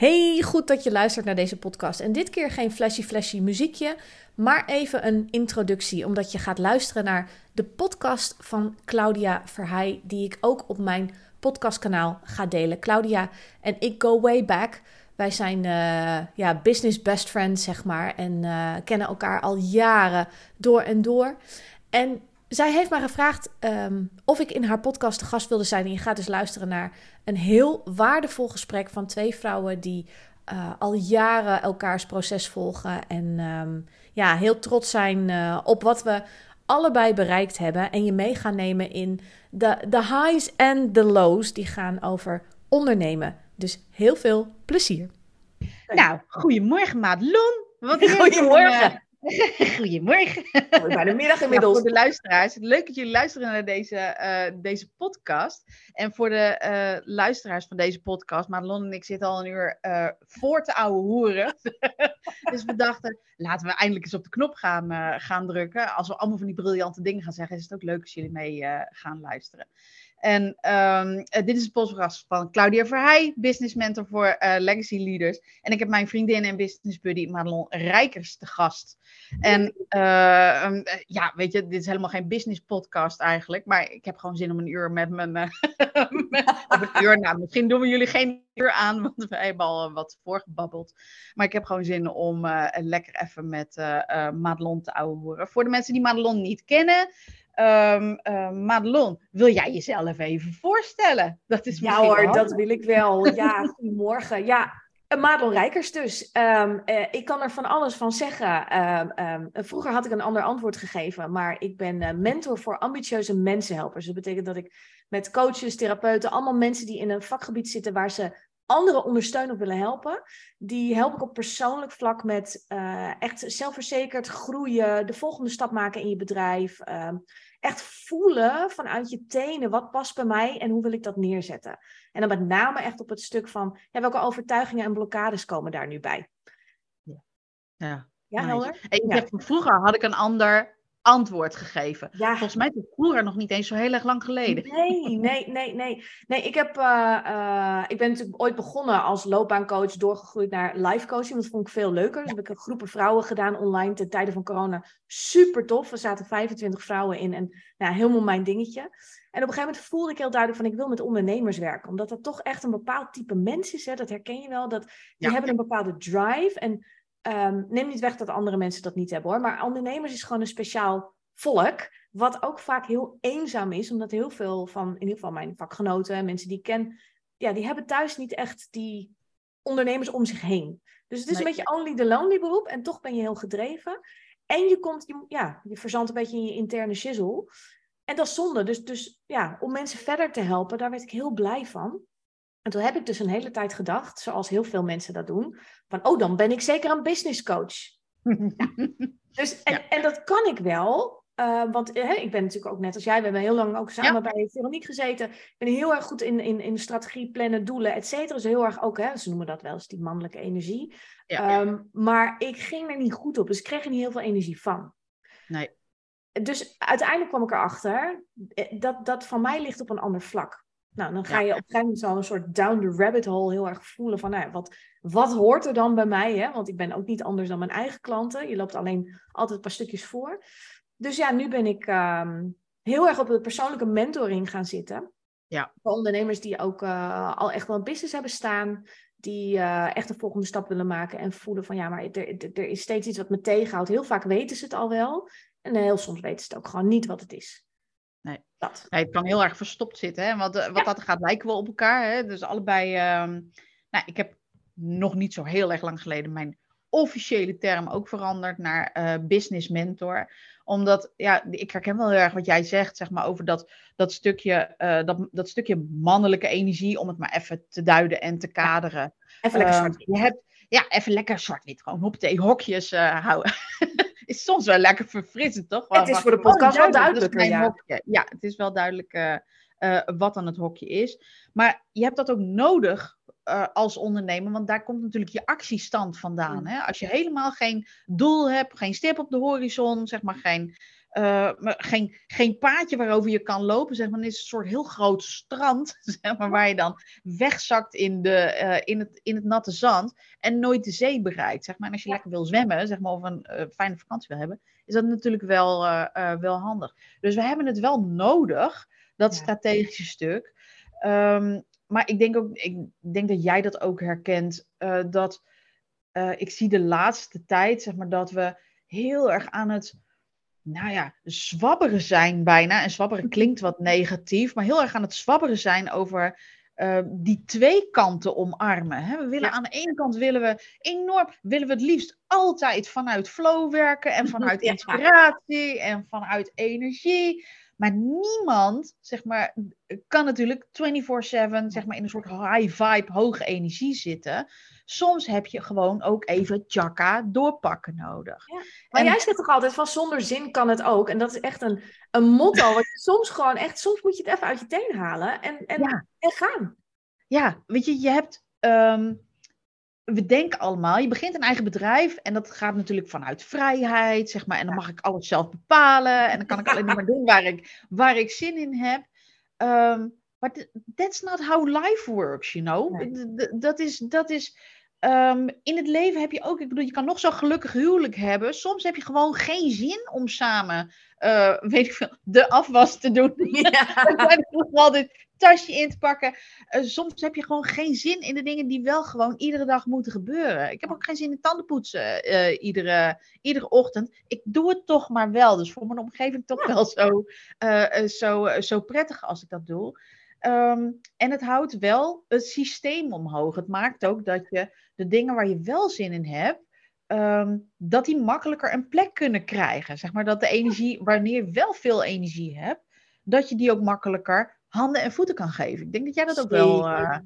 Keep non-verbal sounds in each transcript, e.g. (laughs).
Hey, goed dat je luistert naar deze podcast. En dit keer geen flashy flashy muziekje, maar even een introductie, omdat je gaat luisteren naar de podcast van Claudia Verheij, die ik ook op mijn podcastkanaal ga delen. Claudia en ik go way back. Wij zijn uh, ja, business best friends, zeg maar, en uh, kennen elkaar al jaren door en door. En zij heeft mij gevraagd um, of ik in haar podcast te gast wilde zijn. En je gaat dus luisteren naar een heel waardevol gesprek van twee vrouwen die uh, al jaren elkaars proces volgen. En um, ja, heel trots zijn uh, op wat we allebei bereikt hebben. En je mee gaan nemen in de, de highs en de lows. Die gaan over ondernemen. Dus heel veel plezier. Nou, goedemorgen Madelon. Wat (laughs) goedemorgen. (laughs) Goedemorgen. De middag inmiddels. Ja, voor de luisteraars. Leuk dat jullie luisteren naar deze, uh, deze podcast. En voor de uh, luisteraars van deze podcast. Madelon en ik zitten al een uur uh, voor te ouwe hoeren. (laughs) dus we dachten, laten we eindelijk eens op de knop gaan, gaan drukken. Als we allemaal van die briljante dingen gaan zeggen, is het ook leuk als jullie mee gaan luisteren. En um, dit is het podcast van Claudia Verheij, business mentor voor uh, legacy leaders. En ik heb mijn vriendin en business buddy Madelon Rijkers te gast. En uh, um, ja, weet je, dit is helemaal geen business podcast eigenlijk. Maar ik heb gewoon zin om een uur met mijn. (laughs) Een uur, nou, misschien doen we jullie geen uur aan, (laughs) want we hebben al wat voorgebabbeld. Maar ik heb gewoon zin om lekker even met Madelon te ouwehoeren. Voor de mensen die Madelon niet kennen. Um, uh, Madelon, wil jij jezelf even voorstellen? Dat is ja hoor, handig. dat wil ik wel. Ja, (laughs) goedemorgen. Ja, Madelon Rijkers dus. Um, uh, ik kan er van alles van zeggen. Um, vroeger had ik een ander antwoord gegeven, maar ik ben uh, mentor voor ambitieuze mensenhelpers. Dat betekent dat ik met coaches, therapeuten, allemaal mensen die in een vakgebied zitten waar ze anderen ondersteunen of willen helpen. Die help ik op persoonlijk vlak met uh, echt zelfverzekerd groeien, de volgende stap maken in je bedrijf. Echt voelen vanuit je tenen wat past bij mij en hoe wil ik dat neerzetten. En dan met name echt op het stuk van ja, welke overtuigingen en blokkades komen daar nu bij. Ja, ja. ja helder? En ja. vroeger had ik een ander antwoord gegeven. Ja. Volgens mij is vroeger nog niet eens zo heel erg lang geleden. Nee, nee, nee, nee. Nee, ik, heb, uh, uh, ik ben natuurlijk ooit begonnen als loopbaancoach, doorgegroeid naar live coaching. Dat vond ik veel leuker. Dus heb ik een groepen vrouwen gedaan online ten tijde van corona. Super tof. Er zaten 25 vrouwen in en nou, helemaal mijn dingetje. En op een gegeven moment voelde ik heel duidelijk van ik wil met ondernemers werken. Omdat dat toch echt een bepaald type mens is. Hè? Dat herken je wel. Dat, die ja. hebben een bepaalde drive. En Um, neem niet weg dat andere mensen dat niet hebben hoor. Maar ondernemers is gewoon een speciaal volk. Wat ook vaak heel eenzaam is. Omdat heel veel van, in ieder geval mijn vakgenoten en mensen die ik ken. Ja, die hebben thuis niet echt die ondernemers om zich heen. Dus het is nee. een beetje only the lonely beroep. En toch ben je heel gedreven. En je komt, je, ja, je verzandt een beetje in je interne shizzle. En dat is zonde. Dus, dus ja, om mensen verder te helpen, daar werd ik heel blij van. En toen heb ik dus een hele tijd gedacht, zoals heel veel mensen dat doen, van oh, dan ben ik zeker een business coach. ja. (laughs) Dus, en, ja. en dat kan ik wel, uh, want uh, ik ben natuurlijk ook net als jij, we hebben heel lang ook samen ja. bij Veronique gezeten. Ik ben heel erg goed in, in, in strategie, plannen, doelen, et cetera. Dus heel erg ook, hè, ze noemen dat wel eens die mannelijke energie. Um, maar ik ging er niet goed op, dus ik kreeg er niet heel veel energie van. Nee. Dus uiteindelijk kwam ik erachter eh, dat dat van mij ligt op een ander vlak. Nou, dan ga je ja. op een gegeven moment zo een soort down the rabbit hole heel erg voelen van, nou, wat, wat hoort er dan bij mij? Hè? Want ik ben ook niet anders dan mijn eigen klanten. Je loopt alleen altijd een paar stukjes voor. Dus ja, nu ben ik um, heel erg op de persoonlijke mentoring gaan zitten. Ja. Voor ondernemers die ook uh, al echt wel een business hebben staan. Die uh, echt de volgende stap willen maken en voelen van ja, maar er, er, er is steeds iets wat me tegenhoudt. Heel vaak weten ze het al wel. En heel soms weten ze het ook gewoon niet wat het is. Nee. Dat. nee, het kan heel erg verstopt zitten. Hè? Want wat ja. dat gaat, lijken we op elkaar. Hè? Dus allebei. Um, nou, ik heb nog niet zo heel erg lang geleden mijn officiële term ook veranderd naar uh, business mentor. Omdat, ja, ik herken wel heel erg wat jij zegt, zeg maar, over dat, dat, stukje, uh, dat, dat stukje mannelijke energie, om het maar even te duiden en te kaderen. Ja. Even lekker zwart. Uh, je hebt, ja, even lekker zwart-wit. Gewoon op de hokjes uh, houden. (laughs) is soms wel lekker verfrissend, toch? Het is voor de podcast oh, wel duidelijker, ja. Ja, het is wel duidelijk uh, uh, wat dan het hokje is. Maar je hebt dat ook nodig uh, als ondernemer, want daar komt natuurlijk je actiestand vandaan. Hè? Als je helemaal geen doel hebt, geen stip op de horizon, zeg maar geen, uh, geen, geen paadje waarover je kan lopen, zeg maar. Het is een soort heel groot strand, (laughs) zeg maar, waar je dan wegzakt in, de, uh, in, het, in het natte zand en nooit de zee bereikt, zeg maar. En als je lekker wil zwemmen, zeg maar, of een uh, fijne vakantie wil hebben, is dat natuurlijk wel, wel handig. Dus we hebben het wel nodig, dat ja. strategische stuk. Um, maar ik denk ook, ik denk dat jij dat ook herkent, dat ik zie de laatste tijd, zeg maar, dat we heel erg aan het nou ja, zwabberen zijn bijna. En zwabberen (laughs) klinkt wat negatief, maar heel erg aan het zwabberen zijn over uh, die twee kanten omarmen. Hè? We willen aan de ene kant willen we enorm, willen we het liefst altijd vanuit flow werken en (laughs) vanuit inspiratie en vanuit energie. Maar niemand, zeg maar, kan natuurlijk 24/7 zeg maar, in een soort high vibe, hoge energie zitten. Soms heb je gewoon ook even chakra doorpakken nodig. Ja. Maar jij zegt toch altijd van zonder zin kan het ook. En dat is echt een, een motto. je soms gewoon echt, soms moet je het even uit je teen halen en, en, en gaan. Ja, weet je, je hebt. Ehm, we denken allemaal, je begint een eigen bedrijf en dat gaat natuurlijk vanuit vrijheid, zeg maar. En dan mag ik alles zelf bepalen en dan kan ik alleen maar (laughs) doen waar ik, waar ik zin in heb. Um, maar that's not how life works, you know. Dat is, dat is, um, in het leven heb je ook, ik bedoel, je kan nog zo'n gelukkig huwelijk hebben. Soms heb je gewoon geen zin om samen, uh, weet ik veel, de afwas te doen. Ja. (laughs) altijd tasje in te pakken. Uh, soms heb je gewoon geen zin in de dingen die wel gewoon iedere dag moeten gebeuren. Ik heb ook geen zin in tandenpoetsen uh, iedere, iedere ochtend. Ik doe het toch maar wel. Dus voor mijn omgeving toch wel zo, uh, zo, zo prettig als ik dat doe. Um, en het houdt wel het systeem omhoog. Het maakt ook dat je de dingen waar je wel zin in hebt, um, dat die makkelijker een plek kunnen krijgen. Zeg maar dat de energie, wanneer je wel veel energie hebt, dat je die ook makkelijker handen en voeten kan geven. Ik denk dat jij dat ook wel uh,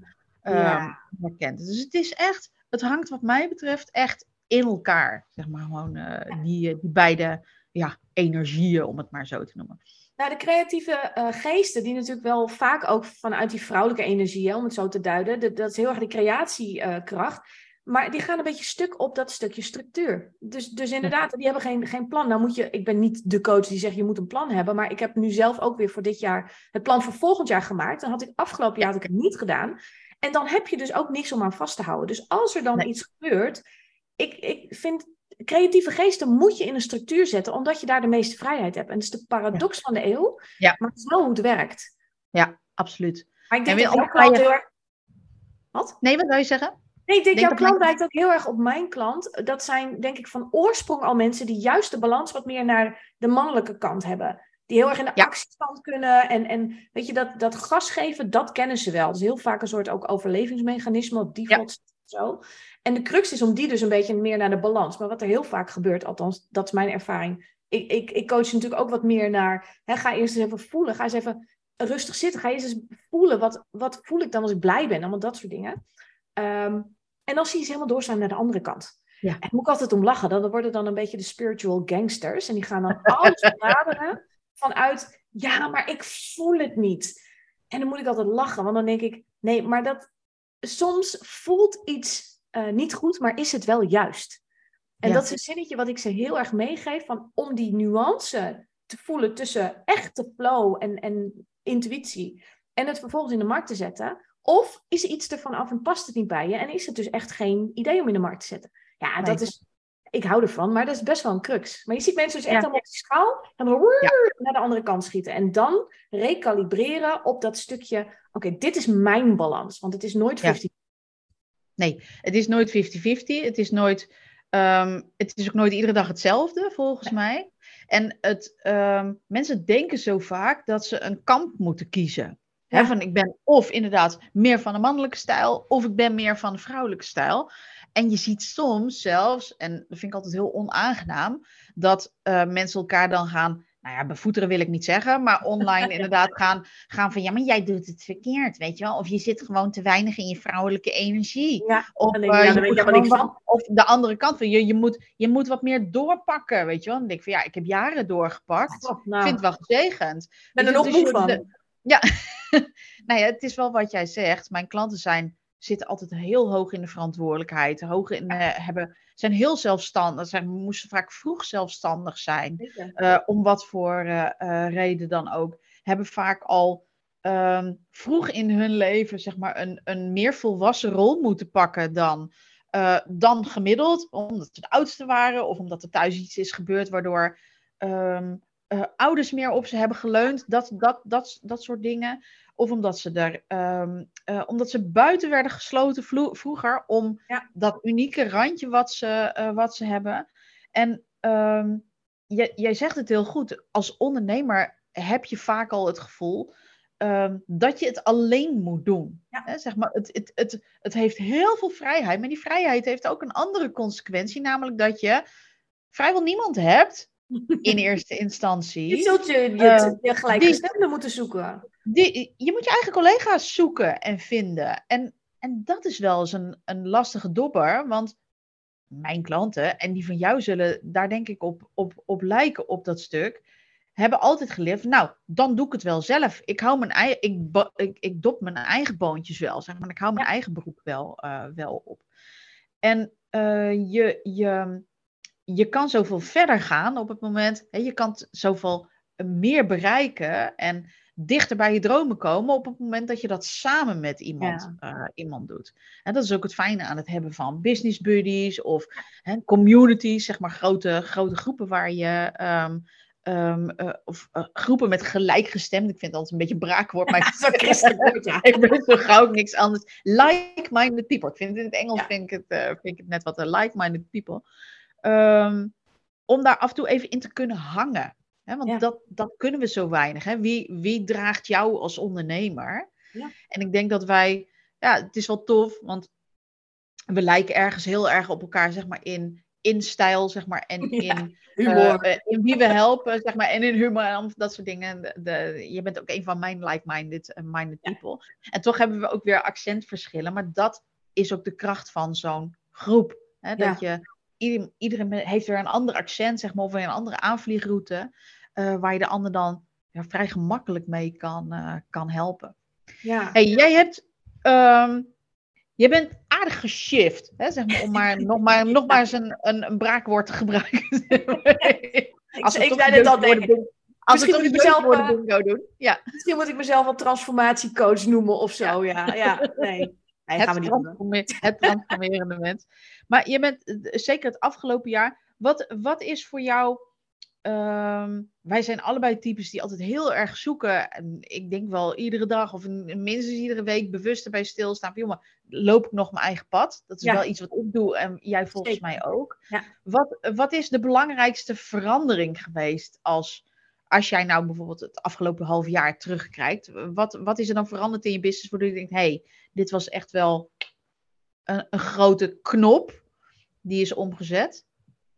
ja. herkent. Dus het is echt, het hangt wat mij betreft echt in elkaar. Zeg maar gewoon uh, die, die beide ja, energieën, om het maar zo te noemen. Nou, de creatieve uh, geesten, die natuurlijk wel vaak ook vanuit die vrouwelijke energie, hè, om het zo te duiden, de, dat is heel erg de creatiekracht. Maar die gaan een beetje stuk op dat stukje structuur. Dus, dus inderdaad, die hebben geen, geen plan. Nou moet je, ik ben niet de coach die zegt je moet een plan hebben, maar ik heb nu zelf ook weer voor dit jaar het plan voor volgend jaar gemaakt. Dan had ik afgelopen jaar had ik het niet gedaan. En dan heb je dus ook niks om aan vast te houden. Dus als er dan iets gebeurt, ik, ik vind creatieve geesten moet je in een structuur zetten, omdat je daar de meeste vrijheid hebt. En dat is de paradox van de eeuw, ja. maar het is wel hoe het werkt. Ja, absoluut. Maar ik denk dat heel erg... Wat? Nee, wat wil je zeggen? Nee, ik denk, denk jouw klant lijkt ook heel erg op mijn klant. Dat zijn denk ik van oorsprong al mensen die juist de balans wat meer naar de mannelijke kant hebben. Die heel erg in de ja. actiestand kunnen. En, en weet je, dat, dat gas geven, dat kennen ze wel. Het is heel vaak een soort ook overlevingsmechanisme op default ja. zo. En de crux is om die dus een beetje meer naar de balans. Maar wat er heel vaak gebeurt, althans, dat is mijn ervaring. Ik, ik, ik coach natuurlijk ook wat meer naar. Hè, ga eerst eens even voelen. Ga eens even rustig zitten. Ga eerst eens voelen. Wat, wat voel ik dan als ik blij ben? Allemaal dat soort dingen. Ehm, en dan zie je ze helemaal doorstaan naar de andere kant. Ja. En moet ik altijd om lachen. Dan worden dan een beetje de spiritual gangsters. En die gaan dan alles (laughs) benaderen vanuit. Ja, maar ik voel het niet. En dan moet ik altijd lachen. Want dan denk ik. Nee, maar dat. Soms voelt iets uh, niet goed, maar is het wel juist? En dat is een zinnetje wat ik ze heel erg meegeef, van om die nuance te voelen tussen echte flow en, en intuïtie en het vervolgens in de markt te zetten. Of is er iets ervan af en past het niet bij je en is het dus echt geen idee om in de markt te zetten? Ja, dat is, ik hou ervan, maar dat is best wel een crux. Maar je ziet mensen dus echt allemaal op die schaal en dan naar de andere kant schieten. En dan recalibreren op dat stukje, oké, dit is mijn balans, want het is nooit 50 Nee, het is nooit 50-50. Het is nooit. Um, het is ook nooit iedere dag hetzelfde, volgens mij. En het, um, mensen denken zo vaak dat ze een kamp moeten kiezen. Van ik ben of inderdaad meer van de mannelijke stijl, of ik ben meer van de vrouwelijke stijl. En je ziet soms zelfs, en dat vind ik altijd heel onaangenaam, dat uh, mensen elkaar dan gaan nou ja, bevoeteren wil ik niet zeggen, maar online (laughs) inderdaad gaan, gaan van ja, maar jij doet het verkeerd, weet je wel. Of je zit gewoon te weinig in je vrouwelijke energie. Ja, of, uh, ja, je moet van, of de andere kant van je, je, moet, je moet wat meer doorpakken, weet je wel. Dan denk ik van ja, ik heb jaren doorgepakt. Oh, nou. Ik vind het wel gezegend. Ben er nog dus moe van. ja, (laughs) nou ja, het is wel wat jij zegt. Mijn klanten zijn zitten altijd heel hoog in de verantwoordelijkheid, hoog in, eh, hebben, zijn heel zelfstandig, zijn, moesten vaak vroeg zelfstandig zijn, uh, om wat voor uh, reden dan ook. Hebben vaak al um, vroeg in hun leven zeg maar, een, een meer volwassen rol moeten pakken dan, dan gemiddeld, omdat ze de oudste waren of omdat er thuis iets is gebeurd waardoor um, ouders meer op ze hebben geleund, dat, dat, dat, dat soort dingen. Of omdat ze, er, um, uh, omdat ze buiten werden gesloten vroeger om dat unieke randje wat ze, uh, wat ze hebben. En um, jij zegt het heel goed. Als ondernemer heb je vaak al het gevoel um, dat je het alleen moet doen. Ja. zeg maar, het, het, het, het heeft heel veel vrijheid. Maar die vrijheid heeft ook een andere consequentie. Namelijk dat je vrijwel niemand hebt in (laughs) eerste instantie. Je zult je, je, je gelijkgestemde moeten zoeken die, je moet je eigen collega's zoeken en vinden. En, en dat is wel eens een, een lastige dobber, want mijn klanten en die van jou zullen daar denk ik op, op, op lijken op dat stuk, hebben altijd geleerd, nou, dan doe ik het wel zelf. Ik hou mijn eigen, ik, ik, ik dop mijn eigen boontjes wel, zeg maar. Ik hou mijn eigen beroep wel, uh, wel op. En uh, je, je, je kan zoveel verder gaan op het moment, hè, je kan zoveel meer bereiken en dichter bij je dromen komen op het moment dat je dat samen met iemand, uh, iemand doet. En dat is ook het fijne aan het hebben van business buddies of hè, communities, zeg maar grote, grote groepen waar je. Um, um, uh, of uh, groepen met gelijkgestemd. Ik vind het altijd een beetje braakwoord, maar (laughs) christelijk (laughs) woord, ja. ik ben zo gauw niks anders. Like-minded people. Ik vind het in het Engels vind, ik het, vind ik het net wat like-minded people. Um, om daar af en toe even in te kunnen hangen want dat, dat kunnen we zo weinig. Hè? Wie, wie draagt jou als ondernemer? Ja. En ik denk dat wij, ja, het is wel tof, want we lijken ergens heel erg op elkaar, zeg maar, in, in stijl, zeg maar, en (laughs) in, humor. Uh, in wie we helpen, zeg maar, en in humor en dat soort dingen. De, de, je bent ook een van mijn like-minded eh, minded people. En toch hebben we ook weer accentverschillen, maar dat is ook de kracht van zo'n groep. Hè? Dat je iedereen, heeft weer een ander accent, zeg maar, of een andere aanvliegroute, uh, waar je de ander dan ja, vrij gemakkelijk mee kan, uh, kan helpen. Ja. Hey, jij hebt, um, je bent aardig geshift, hè, zeg maar, om maar, (laughs) nog, maar, nog maar eens een, een, een braakwoord te gebruiken. (laughs) Als ik zei het al, denk ik. Als misschien, moet ik mezelf, uh, doen. Ja. misschien moet ik mezelf wel transformatiecoach noemen of zo. Ja, ja nee. Nee, gaan we niet (laughs) het transformerende mens. Maar je bent eh, zeker het afgelopen jaar. Wat, wat is voor jou. Um, wij zijn allebei types die altijd heel erg zoeken. En ik denk wel iedere dag of minstens iedere week bewust erbij stilstaan. Jongen, loop ik nog mijn eigen pad? Dat is wel iets wat ik doe en jij volgens mij ook. Ja. Wat, wat is de belangrijkste verandering geweest als, als jij nou bijvoorbeeld het afgelopen half jaar terugkijkt? Wat, wat is er dan veranderd in je business waardoor je denkt, hé, hey, dit was echt wel een, een grote knop die is omgezet?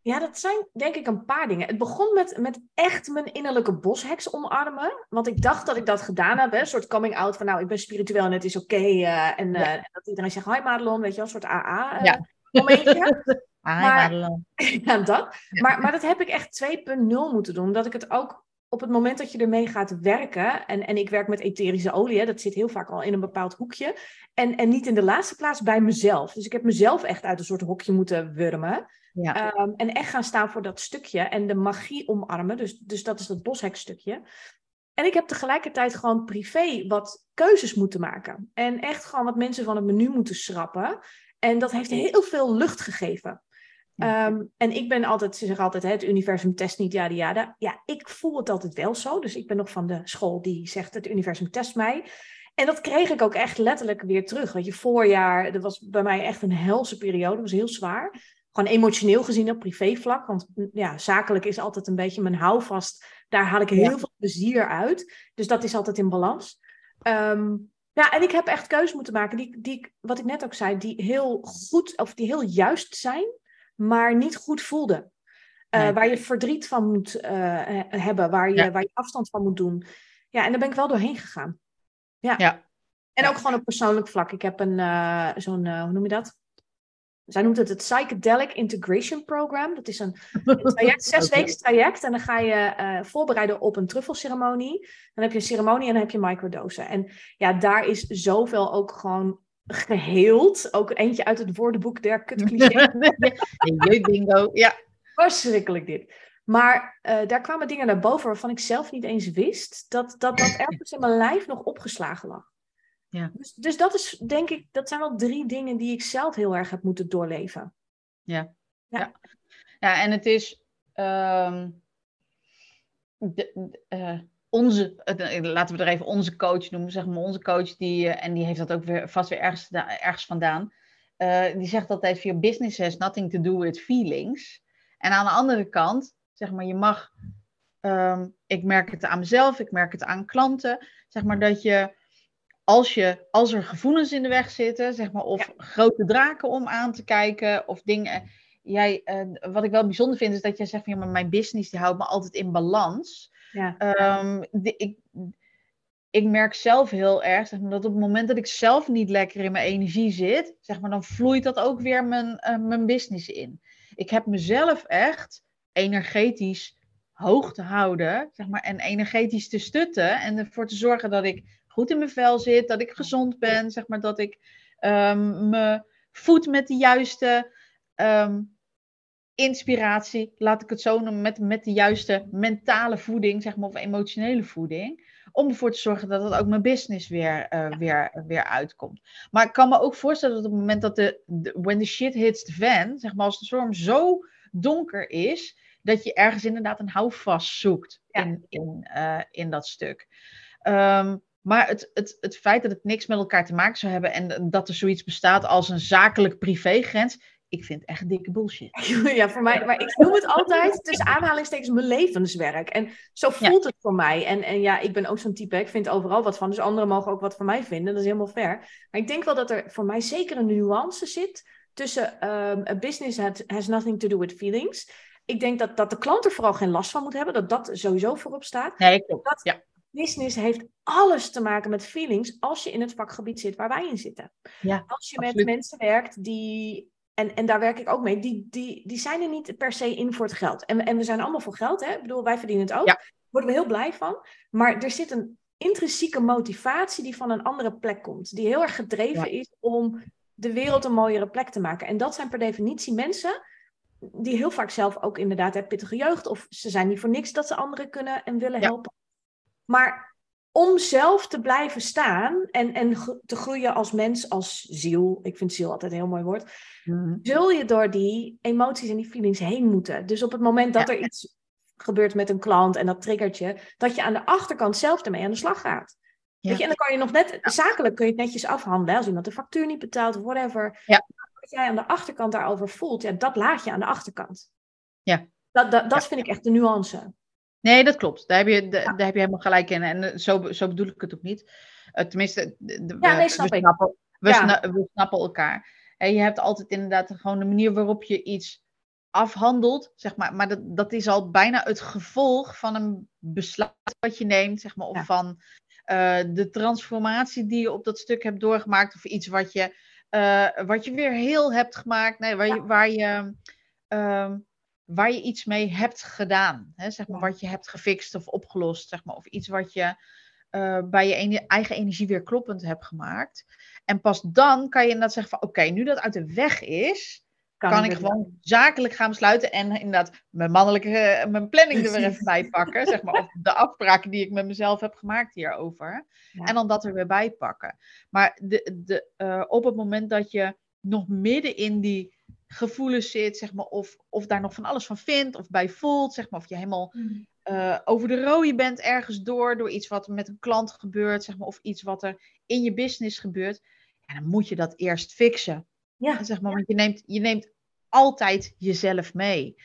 Ja, dat zijn denk ik een paar dingen. Het begon met, met echt mijn innerlijke bosheks omarmen. Want ik dacht dat ik dat gedaan heb. Hè? Een soort coming out van nou, ik ben spiritueel en het is oké. Uh, en, uh, dat iedereen zegt, hi Madelon, weet je wel, een soort AA uh, ja. momentje. (laughs) Hi Madelon. (laughs) Ja, dat. Maar, maar dat heb ik echt 2.0 moeten doen. Omdat ik het ook op het moment dat je ermee gaat werken, en, en ik werk met etherische olie, hè, dat zit heel vaak al in een bepaald hoekje, en, en niet in de laatste plaats bij mezelf. Dus ik heb mezelf echt uit een soort hokje moeten wurmen. Ja. Um, en echt gaan staan voor dat stukje en de magie omarmen. Dus, dus dat is dat boshekstukje. En ik heb tegelijkertijd gewoon privé wat keuzes moeten maken. En echt gewoon wat mensen van het menu moeten schrappen. En dat heeft heel veel lucht gegeven. Um, en ik ben altijd, ze zeggen altijd, hè, het universum test niet, ja, ja. Ja, ik voel het altijd wel zo. Dus ik ben nog van de school die zegt, het universum test mij. En dat kreeg ik ook echt letterlijk weer terug. Want je, voorjaar, dat was bij mij echt een helse periode. Dat was heel zwaar. Gewoon emotioneel gezien op privévlak. Want ja, zakelijk is altijd een beetje mijn houvast. Daar haal ik heel veel plezier uit. Dus dat is altijd in balans. Um, ja, en ik heb echt keuzes moeten maken die, die, wat ik net ook zei, die heel goed of die heel juist zijn maar niet goed voelde. Uh, Waar je verdriet van moet uh, hebben, waar je, waar je afstand van moet doen. Ja, en daar ben ik wel doorheen gegaan. Ja. ja. En ook gewoon op persoonlijk vlak. Ik heb een, uh, zo'n, hoe noem je dat? Zij noemt het het Psychedelic Integration Program. Dat is een, een (laughs) traject, zes weken traject. En dan ga je voorbereiden op een truffelceremonie. Dan heb je een ceremonie en dan heb je microdosen. En ja, daar is zoveel ook gewoon geheeld. Ook eentje uit het woordenboek der (laughs) kutclichés. bingo, ja. Verschrikkelijk dit. Maar uh, daar kwamen dingen naar boven waarvan ik zelf niet eens wist dat dat, dat (clears throat) ergens in mijn lijf nog opgeslagen lag. Ja. Dus, dus dat is, denk ik, dat zijn wel drie dingen die ik zelf heel erg heb moeten doorleven. Ja. Ja, ja. ja en het is. Um, de, uh, onze, laten we er even onze coach noemen, zeg maar onze coach, die, en die heeft dat ook weer vast weer ergens, ergens vandaan. Uh, die zegt altijd: Your business has nothing to do with feelings. En aan de andere kant, zeg maar, je mag, um, ik merk het aan mezelf, ik merk het aan klanten, zeg maar dat je, als, je, als er gevoelens in de weg zitten, zeg maar, of grote draken om aan te kijken, of dingen. Jij, uh, wat ik wel bijzonder vind, is dat jij zegt van ja, maar mijn business die houdt me altijd in balans. Ja. De, ik, ik merk zelf heel erg zeg maar, dat op het moment dat ik zelf niet lekker in mijn energie zit, zeg maar, dan vloeit dat ook weer mijn, uh, mijn business in. Ik heb mezelf echt energetisch hoog te houden, zeg maar, en energetisch te stutten en ervoor te zorgen dat ik goed in mijn vel zit, dat ik gezond ben, zeg maar, dat ik um, me voed met de juiste um, inspiratie, laat ik het zo noemen, met, met de juiste mentale voeding, zeg maar, of emotionele voeding. Om ervoor te zorgen dat het ook mijn business weer, uh, weer, weer uitkomt. Maar ik kan me ook voorstellen dat op het moment dat de, de when the shit hits the fan, zeg maar, als de storm zo donker is, dat je ergens inderdaad een houvast zoekt Ja. in, in, uh, in dat stuk. Um, maar het, het, het feit dat het niks met elkaar te maken zou hebben en dat er zoiets bestaat als een zakelijk privégrens, ik vind echt dikke bullshit. (laughs) Ja, voor mij, maar ik noem het altijd tussen aanhalingstekens mijn levenswerk. En zo voelt het voor mij. En, en ja, ik ben ook zo'n type, ik vind overal wat van. Dus anderen mogen ook wat van mij vinden, dat is helemaal fair. Maar ik denk wel dat er voor mij zeker een nuance zit tussen um, a business has, has nothing to do with feelings. Ik denk dat, dat de klant er vooral geen last van moet hebben, dat dat sowieso voorop staat. Nee, klopt. Dat Ja. business heeft alles te maken met feelings als je in het vakgebied zit waar wij in zitten. Ja, Als je absoluut. met mensen werkt die, en, en daar werk ik ook mee, die, die, die zijn er niet per se in voor het geld. En, en we zijn allemaal voor geld, hè? Ik bedoel, wij verdienen het ook. Ja. Worden we heel blij van. Maar er zit een intrinsieke motivatie die van een andere plek komt. Die heel erg gedreven is om de wereld een mooiere plek te maken. En dat zijn per definitie mensen die heel vaak zelf ook inderdaad hebben pittige jeugd. Of ze zijn niet voor niks dat ze anderen kunnen en willen Ja. helpen. Maar om zelf te blijven staan en, en te groeien als mens, als ziel. Ik vind ziel altijd een heel mooi woord. Mhm. Zul je door die emoties en die feelings heen moeten. Dus op het moment dat Ja. er iets gebeurt met een klant en dat triggert je, dat je aan de achterkant zelf ermee aan de slag gaat. Ja. Weet je, en dan kan je nog net, zakelijk kun je het netjes afhandelen. Als iemand de factuur niet betaalt of whatever. Ja. Wat jij aan de achterkant daarover voelt, ja, dat laat je aan de achterkant. Ja. Dat, dat, dat vind ik echt de nuance. Nee, dat klopt. Daar heb je, da- daar heb je helemaal gelijk in. En eh, zo, zo bedoel ik het ook niet. Eh, tenminste, de- Ja, we, nee, snap we, ik. snappen, we, Ja. sna- we snappen elkaar. En je hebt altijd inderdaad gewoon de manier waarop je iets afhandelt, zeg maar. Maar dat, dat is al bijna het gevolg van een besluit wat je neemt, zeg maar. Of van eh, de transformatie die je op dat stuk hebt doorgemaakt. Of iets wat je, wat je weer heel hebt gemaakt. Nee, waar, je, waar je... ehm, waar je iets mee hebt gedaan. Hè? Zeg maar, wat je hebt gefixt of opgelost. Zeg maar, of iets wat je eh, bij je eigen energie weer kloppend hebt gemaakt. En pas dan kan je inderdaad zeggen van... Oké, nu dat uit de weg is... Kan, ik gewoon zakelijk gaan besluiten. En inderdaad mijn mannelijke... eh, mijn planning er weer even bij pakken. Zeg maar, of de afspraken die ik met mezelf heb gemaakt hierover. Ja. En dan dat er weer bij pakken. Maar de, de, eh, op het moment dat je nog midden in die gevoelens zit, zeg maar, of, of daar nog van alles van vindt, of bij voelt, zeg maar, of je helemaal Mm. eh, over de rode bent ergens door, door iets wat met een klant gebeurt, zeg maar, of iets wat er in je business gebeurt, ja, dan moet je dat eerst fixen. Ja. Zeg maar, want je neemt, je neemt altijd jezelf mee.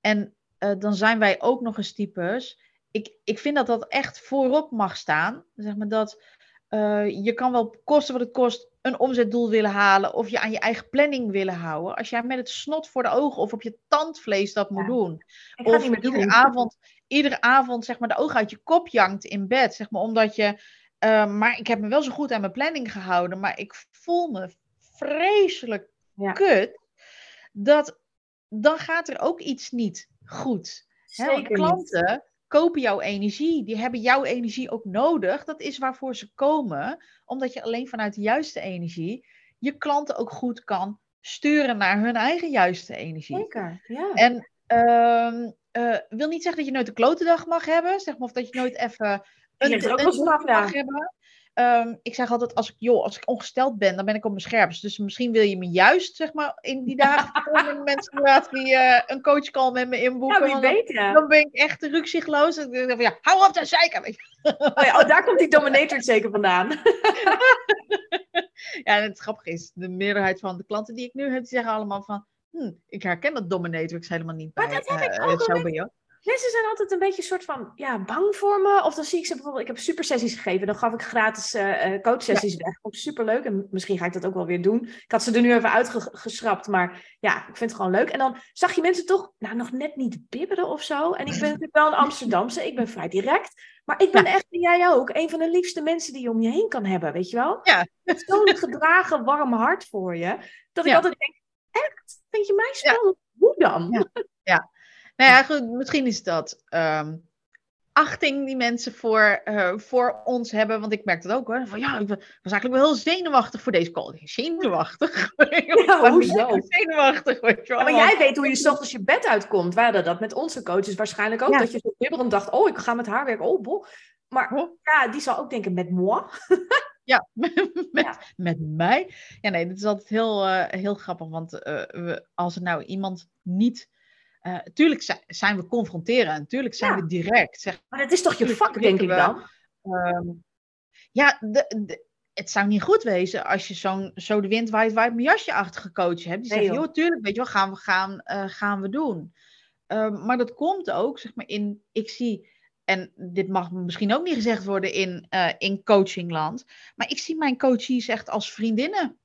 En eh, dan zijn wij ook nog eens types. Ik, ik vind dat dat echt voorop mag staan. Zeg maar dat eh, je kan wel kosten wat het kost een omzetdoel willen halen of je aan je eigen planning willen houden. Als jij met het snot voor de ogen of op je tandvlees dat moet doen. Of iedere doen. avond, iedere avond zeg maar de ogen uit je kop jankt in bed. Zeg maar omdat je, eh, maar ik heb me wel zo goed aan mijn planning gehouden, maar ik voel me vreselijk Ja. kut. Dat, dan gaat er ook iets niet goed. Hè, klanten kopen jouw energie. Die hebben jouw energie ook nodig. Dat is waarvoor ze komen. Omdat je alleen vanuit de juiste energie je klanten ook goed kan sturen naar hun eigen juiste energie. Zeker, ja. En ehm uh, wil niet zeggen dat je nooit een klote dag mag hebben, zeg maar, of dat je nooit even een, een vanaf, ja. mag hebben. Ehm, ik zeg altijd, als ik, joh, als ik ongesteld ben, dan ben ik op mijn scherpst. Dus misschien wil je me juist, zeg maar, in die dagen komen mensen die uh, een coachcall met me inboeken. Ja, wie want dan- ben ik echt rukzichtloos. En dan denk ik ja, hou op zeiken. weet je. Oh, ja, oh, daar komt die dominator zeker vandaan. (laughs) Ja, en het grappige is, de meerderheid van de klanten die ik nu heb, die zeggen allemaal van, hm, ik herken dat dominatrix helemaal niet Maar bij, dat heb ik eh, ook zo wel. bij jou. Mensen zijn altijd een beetje een soort van ja, bang voor me. Of dan zie ik ze bijvoorbeeld, ik heb supersessies gegeven. Dan gaf ik gratis eh eh, coachsessies weg. Ook superleuk. En misschien ga ik dat ook wel weer doen. Ik had ze er nu even uitgeschrapt. Maar ja, ik vind het gewoon leuk. En dan zag je mensen toch nou, nog net niet bibberen of zo. En ik ben (laughs) natuurlijk wel een Amsterdamse. Ik ben vrij direct. Maar ik ben echt, en jij ook, een van de liefste mensen die je om je heen kan hebben. Weet je wel? Ja. Zo'n (laughs) gedragen, warm hart voor je. Dat ik Ja. altijd denk, echt? Vind je mij spannend? Hoe dan? Ja. Nou ja, goed, misschien is dat ehm, achting die mensen voor, eh, voor ons hebben. Want ik merk dat ook hoor. Van ja, ik was eigenlijk wel heel zenuwachtig voor deze call. Zenuwachtig? (laughs) Ja, hoezo? Zenuwachtig, weet je wel. Maar jij weet hoe je ochtends je bed uitkomt. Wij hadden dat met onze coaches waarschijnlijk ook. Ja. Dat je zo bibberend dacht, oh, ik ga met haar werken. Oh, boh. Maar Oh. ja, die zal ook denken met moi. (laughs) Ja, (laughs) met, Ja. met mij. Ja, nee, dat is altijd heel, eh, heel grappig. Want eh, we, als er nou iemand niet. Eh tuurlijk zijn, we confronterend, tuurlijk zijn Ja. we direct. Zeg, Maar dat is toch je vak, denk ik dan? Ehm, ja, de, de- het zou niet goed wezen als je zo'n zo de wind waait, waait mijn jasje-achtige coach hebt. Die Nee, zegt, joh. joh, tuurlijk, weet je wel, gaan we, gaan, eh, gaan we doen. Ehm, maar dat komt ook, zeg maar, in, ik zie, en dit mag misschien ook niet gezegd worden in, eh, in coachingland, maar ik zie mijn coaches echt als vriendinnen.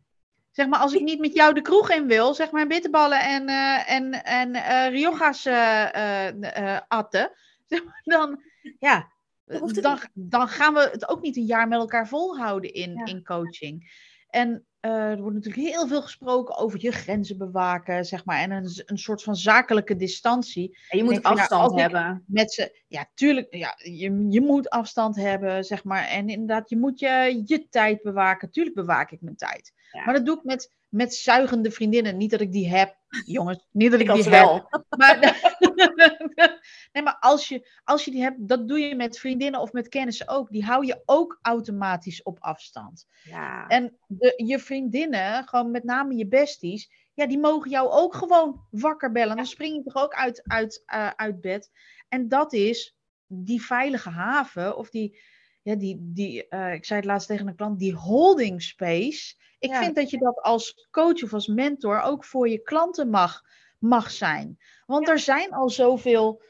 Zeg maar, als ik niet met jou de kroeg in wil, zeg maar, bitterballen en, eh en, en eh Rioja's eh, atten, (laughs) zeg maar, dan, ja, Dan dan, gaan we het ook niet een jaar met elkaar volhouden in, Ja. in coaching. En er wordt natuurlijk heel veel gesproken over je grenzen bewaken, zeg maar, en een, een soort van zakelijke distantie En je moet ja, afstand hebben. met ze. Ja, tuurlijk, ja, je, je moet afstand hebben, zeg maar. En inderdaad, je moet je, je tijd bewaken. Tuurlijk bewaak ik mijn tijd. Ja. Maar dat doe ik met, met zuigende vriendinnen. Niet dat ik die heb, jongens. Niet dat ik, die heb. (laughs) Maar, (laughs) nee, maar als je, als je die hebt, dat doe je met vriendinnen of met kennissen ook. Die hou je ook automatisch op afstand. Ja. En de, je vriendinnen, gewoon met name je besties, ja, die mogen jou ook gewoon wakker bellen. Dan spring je toch ook uit, uit, eh, uit bed. En dat is die veilige haven, of die, ja, die, die eh, ik zei het laatst tegen een klant, die holding space. Ik Ja. vind dat je dat als coach of als mentor ook voor je klanten mag, mag zijn. Want Ja. er zijn al zoveel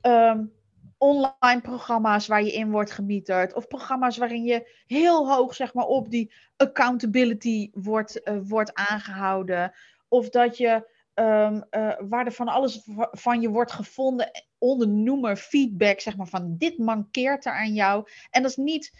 ehm, online programma's waar je in wordt gemieterd. Of programma's waarin je heel hoog zeg maar, op die accountability wordt, eh, wordt aangehouden. Of dat je ehm, eh, waar er van alles va- van je wordt gevonden onder noemer feedback, zeg maar van dit mankeert er aan jou. En dat is niet.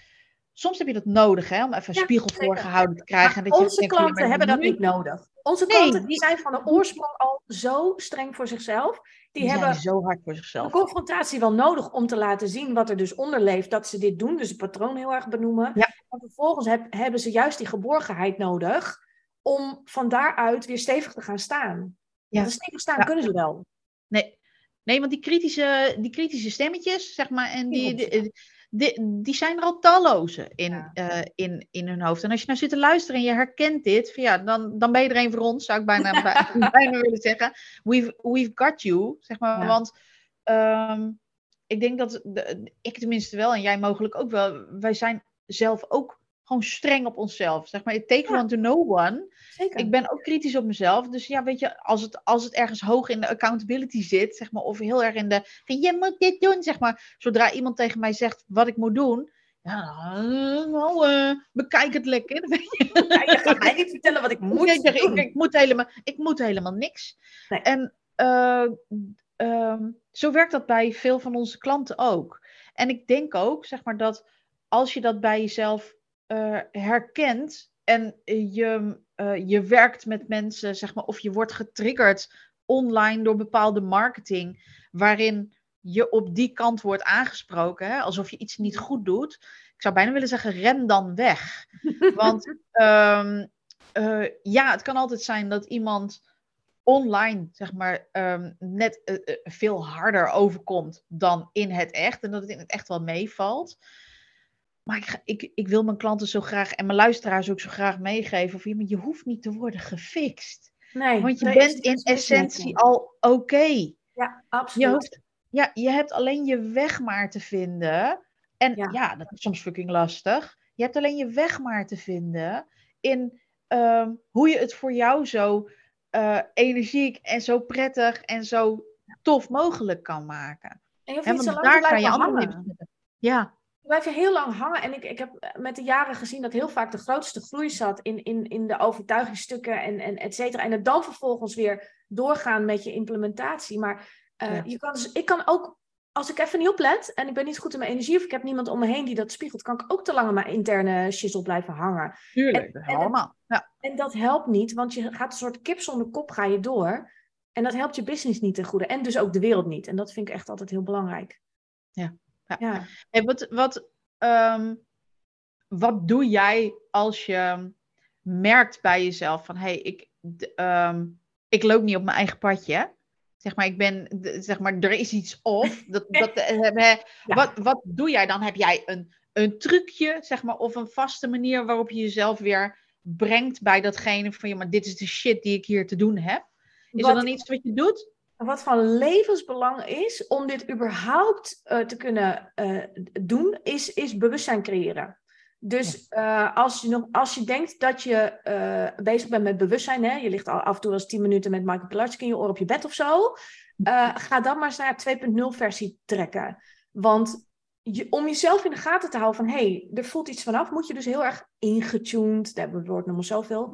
Soms heb je dat nodig, hè, om even een Ja, spiegel voorgehouden te krijgen. en dat je onze denkt, klanten hebben dat niet nodig. Onze Nee, klanten die zijn van de oorsprong al zo streng voor zichzelf. Die, Die hebben zo hard voor de zichzelf. confrontatie wel nodig om te laten zien wat er dus onder leeft. Dat ze dit doen, dus het patroon heel erg benoemen. Ja. Maar vervolgens heb- hebben ze juist die geborgenheid nodig om van daaruit weer stevig te gaan staan. Ja. Want stevig staan Ja. kunnen ze wel. Nee, nee want die kritische, die kritische stemmetjes, zeg maar, en die, Die die, zijn er al talloze in, Ja. eh, in, in hun hoofd. En als je nou zit te luisteren en je herkent dit, van ja, dan, dan ben je er een voor ons, zou ik bijna, (laughs) bij- bijna willen zeggen. We've, we've got you, zeg maar. Want ehm, ik denk dat, de, ik tenminste wel, en jij mogelijk ook wel, wij zijn zelf ook gewoon streng op onszelf. Zeg maar, it takes Ja. one to know one. Zeker. Ik ben ook kritisch op mezelf. Dus ja, weet je, als het, als het ergens hoog in de accountability zit, zeg maar, of heel erg in de. van, Je moet dit doen, zeg maar. Zodra iemand tegen mij zegt wat ik moet doen. Ja, nou, bekijk het lekker. Ja, je gaat mij niet vertellen wat ik moet ik, zeg, ik, doen. ik, moet helemaal, ik moet helemaal niks. Nee. En eh, ehm, zo werkt dat bij veel van onze klanten ook. En ik denk ook, zeg maar, dat als je dat bij jezelf eh, herkent en je, eh, je werkt met mensen, zeg maar, of je wordt getriggerd online door bepaalde marketing, waarin je op die kant wordt aangesproken, hè, alsof je iets niet goed doet. Ik zou bijna willen zeggen, ren dan weg. (laughs) Want ehm, eh, ja, het kan altijd zijn dat iemand online, zeg maar, ehm, net veel harder overkomt dan in het echt. En dat het in het echt wel meevalt. Maar ik, ik, ik wil mijn klanten zo graag en mijn luisteraars ook zo graag meegeven. Of je, je hoeft niet te worden gefixt. Nee, Want je nee, bent in essentie al oké. Ja, Je, absoluut. hoeft- ja, je hebt alleen je weg maar te vinden. En Ja. ja. dat is soms fucking lastig. Je hebt alleen je weg maar te vinden in ehm, hoe je het voor jou zo eh, energiek en zo prettig en zo tof mogelijk kan maken. En je hoeft niet zo lang te daar kan je hangen. Ja, Je blijft je heel lang hangen. En ik, ik heb met de jaren gezien dat heel vaak de grootste groei zat in, in, in de overtuigingsstukken en, en et cetera. En het dan vervolgens weer doorgaan met je implementatie. Maar eh, Ja. je kan dus, ik kan ook, als ik even niet oplet en ik ben niet goed in mijn energie of ik heb niemand om me heen die dat spiegelt, kan ik ook te lang in mijn interne shizzle blijven hangen. tuurlijk. En- allemaal. Ja. En dat helpt niet, want je gaat een soort kip zonder kop ga je door. En dat helpt je business niet ten goede. En dus ook de wereld niet. En dat vind ik echt altijd heel belangrijk. Ja. Ja. ja. Hey, wat, wat, ehm, wat doe jij als je merkt bij jezelf van hé, hey, ik, ehm, ik loop niet op mijn eigen padje. Zeg maar, ik ben, zeg maar, er is iets off. (laughs) Dat, dat, eh, wat, wat doe jij dan? Heb jij een, een trucje, zeg maar, of een vaste manier waarop je jezelf weer brengt bij datgene van, ja, maar dit is de shit die ik hier te doen heb? Is Wat- er dan iets wat je doet? Wat van levensbelang is om dit überhaupt eh, te kunnen eh, doen, is, is bewustzijn creëren. Dus eh, als, je nog, als je denkt dat je bezig bent met bewustzijn, hè, je ligt al af en toe eens 10 minuten met Michael Pilarczyk in je oor op je bed of zo, ga dan maar eens naar 2.0 versie trekken. Want je, om jezelf in de gaten te houden van, hé, hey, er voelt iets vanaf, moet je dus heel erg ingetuned, daar hebben we het woord nog maar zoveel.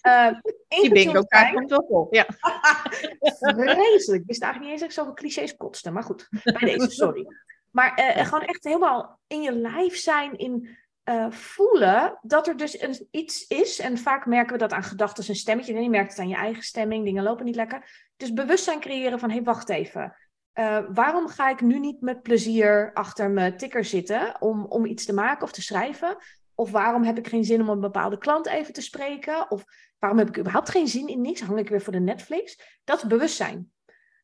eh Die bingo kaart komt wel vol. Ja. (laughs) Vreselijk. Ik wist eigenlijk niet eens dat ik zoveel clichés kotste. Maar goed, bij deze, sorry. Maar eh, gewoon echt helemaal in je lijf zijn, in eh, voelen dat er dus een, iets is. En vaak merken we dat aan gedachten en stemmetje. En je merkt het aan je eigen stemming, dingen lopen niet lekker. Dus bewustzijn creëren van, hé, hey, wacht even. Eh, waarom ga ik nu niet met plezier achter mijn tikker zitten om, om iets te maken of te schrijven? Of waarom heb ik geen zin om een bepaalde klant even te spreken? Of waarom heb ik überhaupt geen zin in niks? Hang ik weer voor de Netflix? Dat is bewustzijn.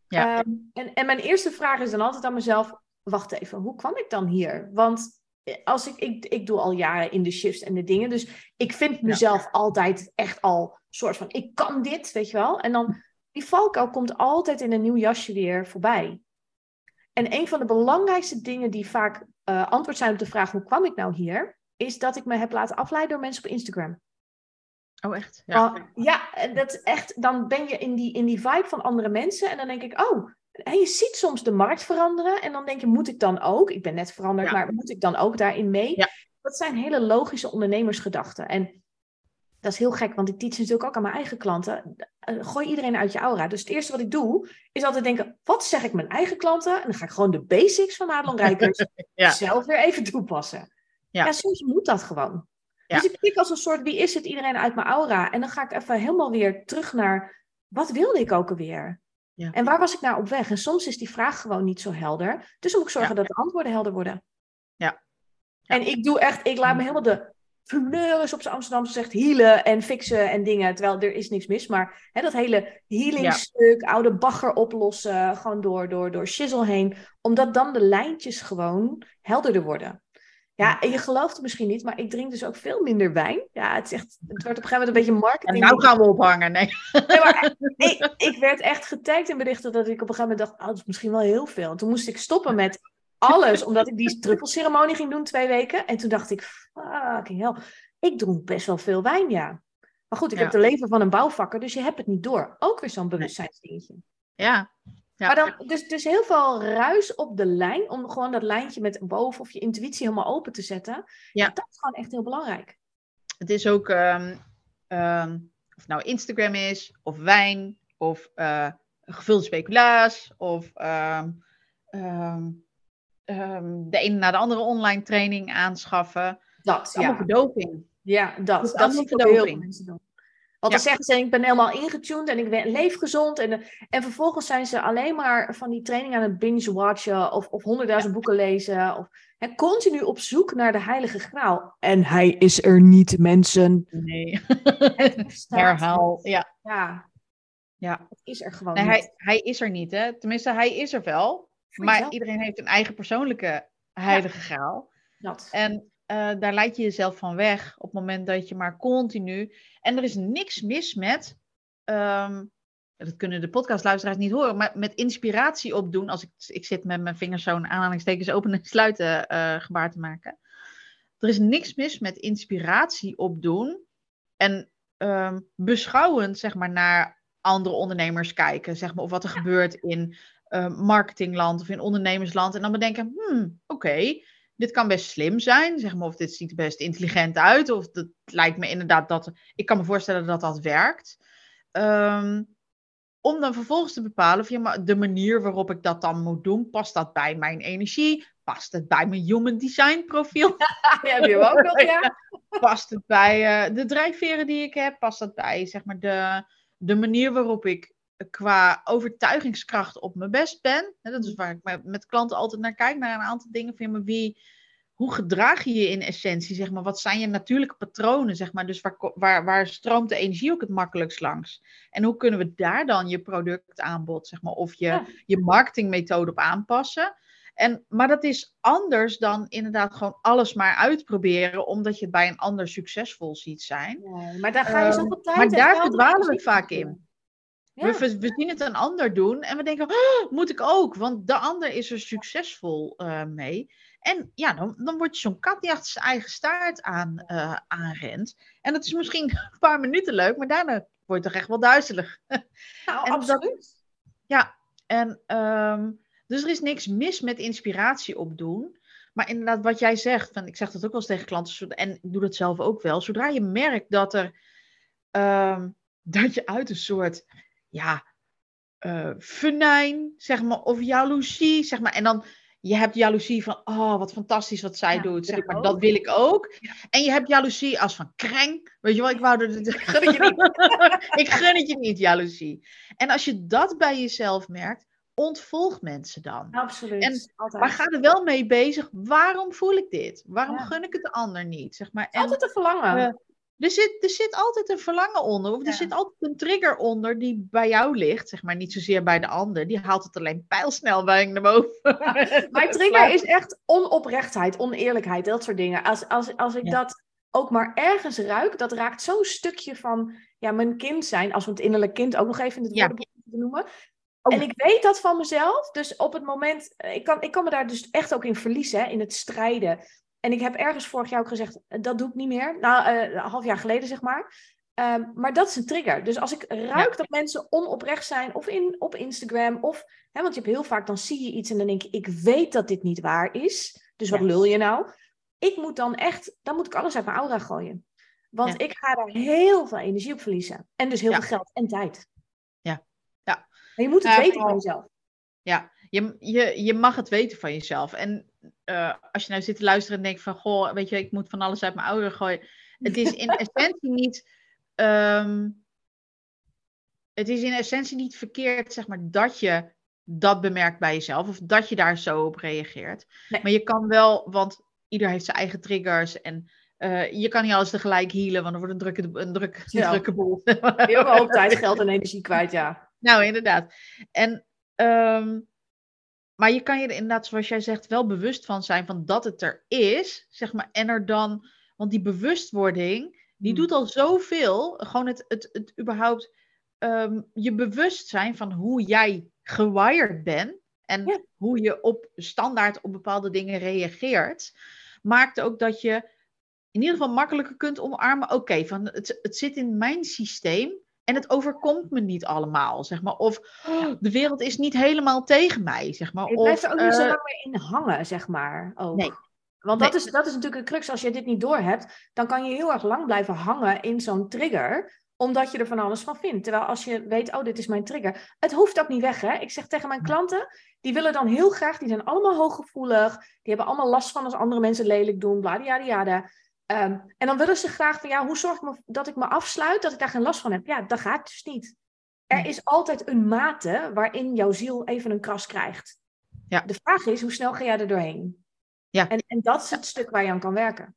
Ja. Ehm, en, en mijn eerste vraag is dan altijd aan mezelf: wacht even, hoe kwam ik dan hier? Want eh, als ik, ik, ik doe al jaren in de shifts en de dingen, dus ik vind mezelf altijd echt al soort van: ik kan dit, weet je wel? En dan die valkuil komt altijd in een nieuw jasje weer voorbij. En een van de belangrijkste dingen die vaak eh, antwoord zijn op de vraag: hoe kwam ik nou hier? Is dat ik me heb laten afleiden door mensen op Instagram. Oh, echt? Ja, ja en dat is echt, dan ben je in die, in die vibe van andere mensen. En dan denk ik, oh, en je ziet soms de markt veranderen. En dan denk je, moet ik dan ook? Ik ben net veranderd, Ja. maar moet ik dan ook daarin mee? Ja. Dat zijn hele logische ondernemersgedachten. En dat is heel gek, want ik teach natuurlijk ook aan mijn eigen klanten. Eh, Gooi iedereen uit je aura. Dus het eerste wat ik doe, is altijd denken, wat zeg ik mijn eigen klanten? En dan ga ik gewoon de basics van Madelon Rijkers (laughs) Ja. zelf weer even toepassen. Ja. Ja. soms moet dat gewoon. Ja. Dus ik kijk als een soort, wie is het, iedereen uit mijn aura. En dan ga ik even helemaal weer terug naar, wat wilde ik ook alweer? Ja. En waar was ik naar op weg? En soms is die vraag gewoon niet zo helder. Dus dan moet ik zorgen dat de antwoorden helder worden. Ja. En ik doe echt, ik laat me helemaal de fleurs op zijn Amsterdamse zegt healen en fixen en dingen. Terwijl er is niks mis. Maar hè, dat hele healingstuk, oude bagger oplossen, gewoon door, door, door shizzle heen. Omdat dan de lijntjes gewoon helderder worden. Ja, en je gelooft het misschien niet, maar ik drink dus ook veel minder wijn. Ja, het, is echt, het wordt op een gegeven moment een beetje En marketing. nou gaan we ophangen. Nee. Nee, maar ik, ik werd echt getagd in berichten dat ik op een gegeven moment dacht, oh, dat is misschien wel heel veel. En toen moest ik stoppen met alles, omdat ik die druppelceremonie ging doen twee weken. En toen dacht ik, fucking hell, ik dronk best wel veel wijn, ja. Maar goed, ik Ja. heb de leven van een bouwvakker, dus je hebt het niet door. Ook weer zo'n bewustzijnsdingetje. Ja. Ja. Maar dan, dus, dus heel veel ruis op de lijn, om gewoon dat lijntje met boven of je intuïtie helemaal open te zetten. Ja. Dat is gewoon echt heel belangrijk. Het is ook, ehm, ehm, of het nou Instagram is, of wijn, of eh, gevulde speculaas, of ehm, ehm, de ene na de andere online training aanschaffen. Dat, is allemaal ja. verdoving. Ja, dat. Is dat heel veel verdoving. mensen doen. Want dan zeggen ze, ik ben helemaal ingetuned en ik ben- leef gezond. En, en vervolgens zijn ze alleen maar van die training aan het binge-watchen of, of honderdduizend boeken lezen. Of hè, continu op zoek naar de heilige graal. En hij is er niet, mensen. Nee. (laughs) Herhaal. Ja. Ja, ja. het is er gewoon Nee, niet. hij, hij is er niet, hè? Tenminste, hij is er wel. Maar jezelf. iedereen heeft een eigen persoonlijke heilige graal. Dat. En eh, daar leid je jezelf van weg op het moment dat je maar continu. En er is niks mis met. ehm, dat kunnen de podcastluisteraars niet horen, maar met inspiratie opdoen. Als ik, ik zit met mijn vingers zo'n aanhalingstekens openen en sluiten eh, gebaar te maken. Er is niks mis met inspiratie opdoen. En ehm, beschouwend, zeg maar, naar andere ondernemers kijken. Zeg maar, of wat er gebeurt in eh, marketingland of in ondernemersland. En dan bedenken, hmm, oké, dit kan best slim zijn. Zeg maar, of dit ziet er best intelligent uit. Of het lijkt me inderdaad dat... Ik kan me voorstellen dat dat werkt. Ehm, om dan vervolgens te bepalen of ja, maar de manier waarop ik dat dan moet doen, past dat bij mijn energie? Past het bij mijn human design profiel? (laughs) Ja, heb je ook nog, (laughs) ja? Past het bij eh, de drijfveren die ik heb? Past dat bij zeg maar, de, de manier waarop ik qua overtuigingskracht op mijn best ben? Dat is waar ik met, klanten altijd naar kijk, naar een aantal dingen. Van, maar wie, hoe gedraag je je in essentie? Zeg maar? Wat zijn je natuurlijke patronen? Zeg maar? Dus waar, waar, waar stroomt de energie ook het makkelijkst langs? En hoe kunnen we daar dan je productaanbod zeg maar, of je, Ja. je marketingmethode op aanpassen? En, maar dat is anders dan inderdaad gewoon alles maar uitproberen, omdat je het bij een ander succesvol ziet zijn. Maar daar ga je Ehm, zoveel tijd maar en daar verdwalen we vaak in. Ja. We, we, zien het een ander doen en we denken, "Oh, moet ik ook, want de ander is er succesvol eh, mee. En ja, dan, dan word je zo'n kat die achter zijn eigen staart aan, eh, aanrent. En dat is misschien (laughs) een paar minuten leuk, maar daarna word je toch echt wel duizelig. (laughs) Nou, en dat- absoluut. Ja, en ehm, dus er is niks mis met inspiratie opdoen. Maar inderdaad, wat jij zegt, van, ik zeg dat ook wel eens tegen klanten, en ik doe dat zelf ook wel. Zodra je merkt dat er ehm, dat je uit een soort ja, eh venijn, zeg maar, of jaloezie, zeg maar, en dan je hebt jaloezie van, oh, wat fantastisch wat zij Ja, doet, zeg ik maar, ook. dat wil ik ook. Ja. En je hebt jaloezie als van kreng, weet je wel, ik wou dat het... (laughs) Gun het je niet. (laughs) ik gun het je niet, jaloezie. En als je dat bij jezelf merkt, ontvolg mensen dan. Absoluut. En- altijd. Maar ga er wel mee bezig. Waarom voel ik dit? Waarom Ja. gun ik het de ander niet? Zeg maar. En altijd een verlangen. Er, zit, er zit altijd een verlangen onder. Of Ja. er zit altijd een trigger onder die bij jou ligt. Zeg maar niet zozeer bij de ander. Die haalt het alleen pijlsnel bij naar boven. (laughs) Mijn trigger is echt onoprechtheid, oneerlijkheid, dat soort dingen. Als, als, als ik Ja. dat ook maar ergens ruik, dat raakt zo'n stukje van ja, mijn kind zijn, als we het innerlijk kind ook nog even in het woordenboek noemen. Oh. En ik weet dat van mezelf, dus op het moment, eh, ik kan, ik kan me daar dus echt ook in verliezen, hè, in het strijden. En ik heb ergens vorig jaar ook gezegd, eh, dat doe ik niet meer. Nou, eh, een half jaar geleden zeg maar. Ehm, maar dat is een trigger. Dus als ik ruik dat mensen onoprecht zijn, of in, op Instagram, of Hè, want je hebt heel vaak, dan zie je iets en dan denk je, ik weet dat dit niet waar is. Dus wat Ja. lul je nou? Ik moet dan echt, dan moet ik alles uit mijn aura gooien. Want Ja. ik ga daar heel veel energie op verliezen. En dus heel veel geld en tijd. Ja. Ja. Je moet het Ja, weten van jezelf. Ja, je, je, je mag het weten van jezelf. En eh, als je nou zit te luisteren en denkt van... Goh, weet je, ik moet van alles uit mijn ouderen gooien. Het is in (laughs) essentie niet... ehm, het is in essentie niet verkeerd, zeg maar, dat je dat bemerkt bij jezelf. Of dat je daar zo op reageert. Nee. Maar je kan wel, want ieder heeft zijn eigen triggers. En eh, je kan niet alles tegelijk healen, want dan wordt een drukke, een druk, een Ja. drukke boel. Heel veel hoop tijd, geld en energie kwijt, ja. Nou, inderdaad. En, ehm, maar je kan je er inderdaad, zoals jij zegt, wel bewust van zijn van dat het er is. Zeg maar, en er dan, want die bewustwording, die Hmm. doet al zoveel. Gewoon het, het, het überhaupt ehm, je bewust zijn van hoe jij gewired bent. En Ja. hoe je op standaard op bepaalde dingen reageert. Maakt ook dat je in ieder geval makkelijker kunt omarmen. Oké, van het, het zit in mijn systeem. En het overkomt me niet allemaal, zeg maar. Of "Oh, de wereld is niet helemaal tegen mij, zeg maar. Je blijft er ook niet zo eh, lang meer in hangen, zeg maar. Ook. Nee. Want Nee. dat, is, dat is natuurlijk een crux. Als je dit niet doorhebt, dan kan je heel erg lang blijven hangen in zo'n trigger omdat je er van alles van vindt. Terwijl als je weet, oh, dit is mijn trigger. Het hoeft ook niet weg, hè. Ik zeg tegen mijn klanten, die willen dan heel graag, die zijn allemaal hooggevoelig. Die hebben allemaal last van als andere mensen lelijk doen, bladiyadiyada. Ehm, en dan willen ze graag van, ja, hoe zorg ik me dat ik me afsluit, dat ik daar geen last van heb? Ja, dat gaat dus niet. Er is altijd een mate waarin jouw ziel even een kras krijgt. Ja. De vraag is, hoe snel ga jij er doorheen? Ja. En, en dat is het stuk waar je aan kan werken.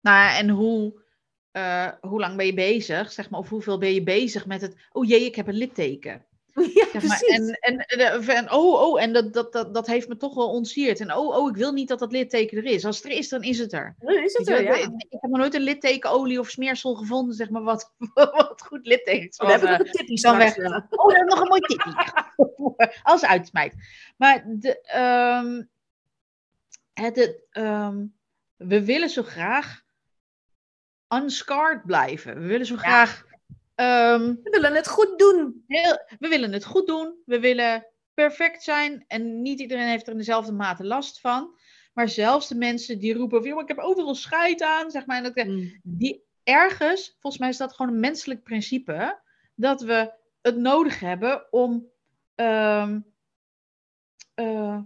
Nou, en hoe, eh, hoe lang ben je bezig, zeg maar, of hoeveel ben je bezig met het, oh jee, ik heb een litteken. (laughs) Ja, Zeg maar, precies. en, en, en, en oh, oh, en dat, dat, dat, dat heeft me toch wel ontsierd. En oh, oh, ik wil niet dat dat litteken er is. Als het er is, dan is het er. Nu is het er, ja. Ik heb nog nooit een littekenolie of smeersel gevonden, zeg maar, wat, (laughs) wat goed litteken Dan heb ik kan, nog eh, een tipje kan straks. weg. ja. Oh, is nog een mooi tipje. (laughs) Als uitsmijt. Maar de, ehm, het, het, ehm, we willen zo graag unscarred blijven. We willen zo graag... ehm, We willen het goed doen. heel, we willen het goed doen. We willen perfect zijn. En niet iedereen heeft er in dezelfde mate last van. Maar zelfs de mensen die roepen: van, "Joh, ik heb overal scheid aan. Zeg maar, en dat, Mm. die ergens, volgens mij is dat gewoon een menselijk principe, dat we het nodig hebben om ehm, eh,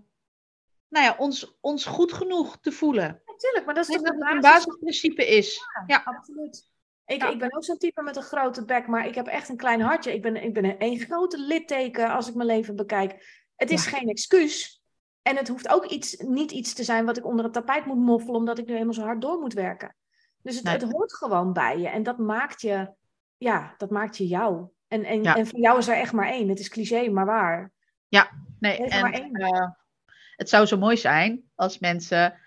nou ja, ons, ons goed genoeg te voelen. Natuurlijk, maar dat is toch het basisprincipe is. Ja, Absoluut. Ik, Ja. ik ben ook zo'n type met een grote bek, maar ik heb echt een klein hartje. Ik ben, ik ben een grote litteken als ik mijn leven bekijk. Het is geen excuus. En het hoeft ook iets, niet iets te zijn wat ik onder het tapijt moet moffelen, omdat ik nu helemaal zo hard door moet werken. Dus het, Nee. het hoort gewoon bij je. En dat maakt je, ja, dat maakt je jou. En, en, Ja. en voor jou is er echt maar één. Het is cliché, maar waar. nee, Er is er maar en één. eh, het zou zo mooi zijn als mensen,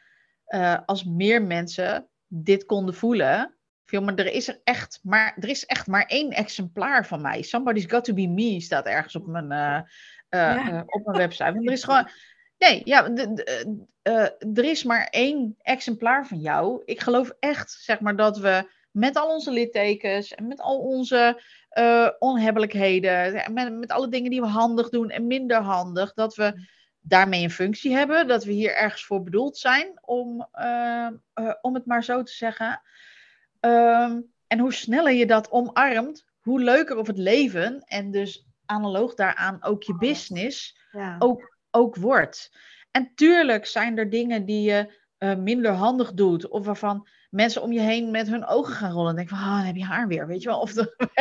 eh, als meer mensen dit konden voelen. Veel, maar er is er echt maar, er is echt maar één exemplaar van mij. Somebody's got to be me staat ergens op mijn, eh, eh, Ja. eh, op mijn website. Want er is gewoon, nee, ja, er is maar één exemplaar van jou. Ik geloof echt, zeg maar, dat we met al onze littekens en met al onze eh, onhebbelijkheden, en met, met alle dingen die we handig doen en minder handig, dat we daarmee een functie hebben, dat we hier ergens voor bedoeld zijn, om, om het maar zo te zeggen. Ehm, en hoe sneller je dat omarmt, hoe leuker of het leven en dus analoog daaraan ook je business Ja. ook, ook wordt. En tuurlijk zijn er dingen die je eh, minder handig doet, of waarvan mensen om je heen met hun ogen gaan rollen en denken van, ah, dan heb je haar weer, weet je wel. Of de, (laughs)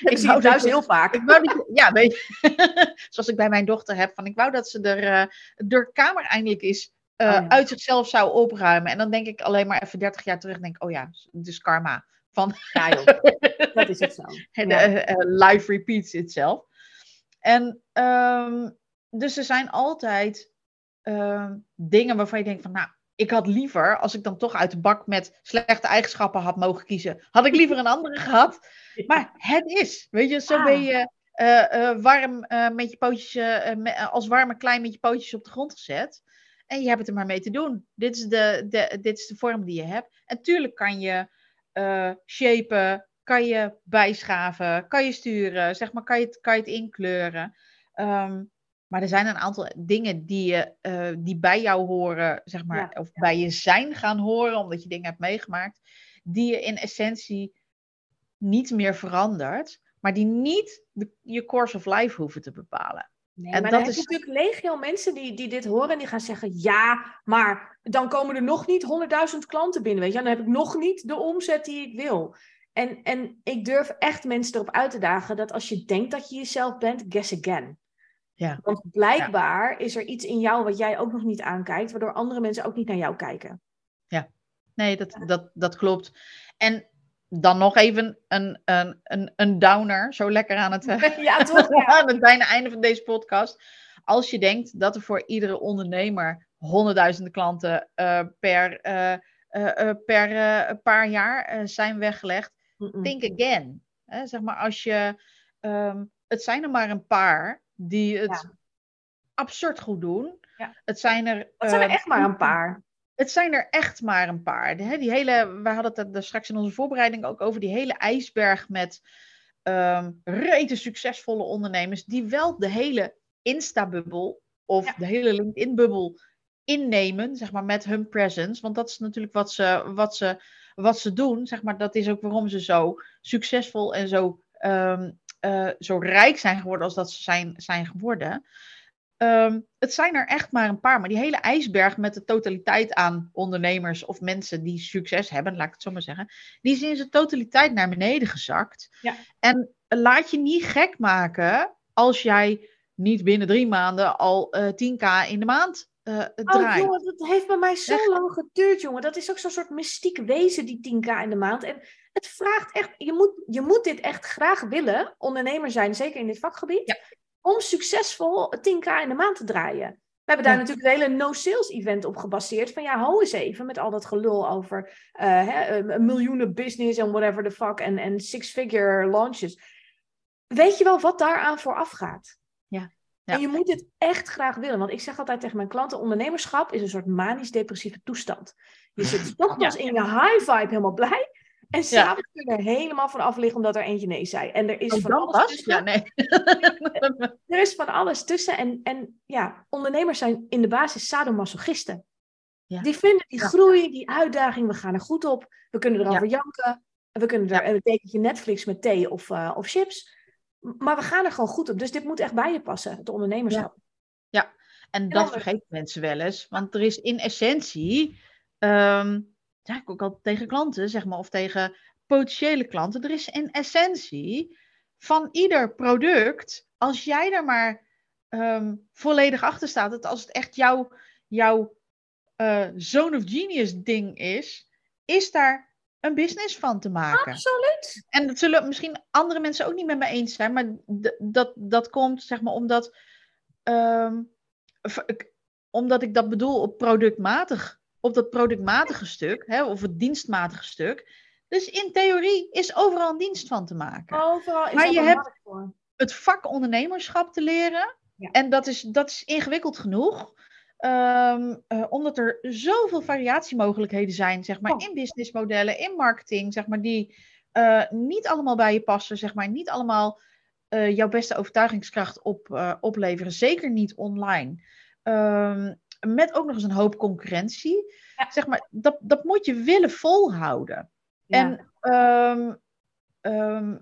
(laughs) ik zie het thuis dat je- heel vaak. ik wou dat je- ja, weet je, (laughs) zoals ik bij mijn dochter heb, van ik wou dat ze er, eh de kamer eindelijk eens eh, Oh ja. uit zichzelf zou opruimen. En dan denk ik alleen maar even 30 jaar terug, denk ik, oh ja, het is karma. Van, Ja, joh. (laughs) Dat is het zo. en, Ja. eh, eh, life repeats itself. En ehm, dus er zijn altijd ehm, dingen waarvan je denkt van, nou, ik had liever, als ik dan toch uit de bak met slechte eigenschappen had mogen kiezen, had ik liever een andere gehad. Maar het is, weet je, zo Ah. ben je eh, eh, warm eh, met je pootjes, eh, eh, eh, als warme klein met je pootjes op de grond gezet. En je hebt het er maar mee te doen. Dit is de, de, dit is de vorm die je hebt. En tuurlijk kan je eh shapen, kan je bijschaven, kan je sturen, zeg maar, kan je het, kan je het inkleuren. Ehm, maar er zijn een aantal dingen die, je, eh, die bij jou horen, zeg maar, Ja, of bij je zijn gaan horen, omdat je dingen hebt meegemaakt, die je in essentie niet meer verandert, maar die niet de, je course of life hoeven te bepalen. Nee, En maar dat is- natuurlijk legio mensen die, die dit horen en die gaan zeggen, ja, maar dan komen er nog niet 100.000 klanten binnen, weet je. Dan heb ik nog niet de omzet die ik wil. En, en ik durf echt mensen erop uit te dagen dat als je denkt dat je jezelf bent, guess again. Ja. Want blijkbaar is er iets in jou wat jij ook nog niet aankijkt, waardoor andere mensen ook niet naar jou kijken. Nee, dat, dat, dat klopt. En dan nog even een, een, een, een downer, zo lekker aan het, (laughs) eh, ja, toch? Ja. (laughs) aan het bijna einde van deze podcast. Als je denkt dat er voor iedere ondernemer honderdduizenden klanten eh, per, eh, per paar jaar zijn weggelegd, think again. Zeg maar als je, ehm, het zijn er maar een paar die het Ja. absurd goed doen. Ja. Het zijn er, Dat zijn er eh, echt maar een paar. Het zijn er echt maar een paar. Hè, die hele, we hadden het er straks in onze voorbereiding ook over die hele ijsberg met ehm rete succesvolle ondernemers die wel de hele Insta-bubbel of Ja. de hele LinkedIn-bubbel innemen, zeg maar, met hun presence. Want dat is natuurlijk wat ze, wat ze, wat ze doen. Zeg maar, dat is ook waarom ze zo succesvol en zo, ehm, eh, zo rijk zijn geworden als dat ze zijn, zijn geworden. Ehm, het zijn er echt maar een paar. Maar die hele ijsberg met de totaliteit aan ondernemers of mensen die succes hebben, laat ik het zo maar zeggen, die is in zijn totaliteit naar beneden gezakt. Ja. En laat je niet gek maken als jij niet binnen drie maanden al eh 10k in de maand eh Oh draait. jongen, dat heeft bij mij zo Echt? lang geduurd, jongen. Dat is ook zo'n soort mystiek wezen, die 10k in de maand. En het vraagt echt, je moet, je moet dit echt graag willen, ondernemer zijn, zeker in dit vakgebied, Ja. Om succesvol 10k in de maand te draaien. We hebben daar Ja. natuurlijk een hele no-sales event op gebaseerd. Van ja, hou eens even met al dat gelul over hè, een miljoenen business en whatever the fuck en, en six-figure launches. Weet je wel wat daaraan vooraf gaat? Ja. En je moet dit echt graag willen. Want ik zeg altijd tegen mijn klanten: ondernemerschap is een soort manisch-depressieve toestand. Je zit (laughs) 's ochtends in je high vibe helemaal blij. En s'avonds kun je er helemaal van af liggen omdat er eentje nee zei. En er is Oh, van alles tussen. Ja, nee. (laughs) Er is van alles tussen. En, en ja, ondernemers zijn in de basis sadomasochisten. Ja. Die vinden die Ja. groei, die uitdaging, we gaan er goed op. We kunnen erover Ja. janken. We kunnen er een dekentje Netflix met thee of, eh, of chips. Maar we gaan er gewoon goed op. Dus dit moet echt bij je passen, het ondernemerschap. En dan dat vergeten mensen wel eens. Want er is in essentie, ehm zeg ik ook al tegen klanten, zeg maar, of tegen potentiële klanten, er is in essentie van ieder product, als jij er maar ehm, volledig achter staat, dat als het echt jouw, jouw eh, zone of genius ding is, is daar een business van te maken. Absoluut. En dat zullen misschien andere mensen ook niet met me eens zijn, maar dat, dat komt zeg maar omdat, ik- omdat ik dat bedoel op productmatig, op dat productmatige stuk, hè, of het dienstmatige stuk. Dus in theorie is overal een dienst van te maken. Overal is Maar je hebt- voor. Het vak ondernemerschap te leren, Ja. en dat is, dat is ingewikkeld genoeg. Ehm, eh, omdat er zoveel variatiemogelijkheden zijn, zeg maar, Oh. in businessmodellen, in marketing, zeg maar, die eh, niet allemaal bij je passen, zeg maar, niet allemaal eh, jouw beste overtuigingskracht op, opleveren. Zeker niet online. Ehm, met ook nog eens een hoop concurrentie. Ja. Zeg maar, dat, dat moet je willen volhouden. Ja. En ehm, ehm,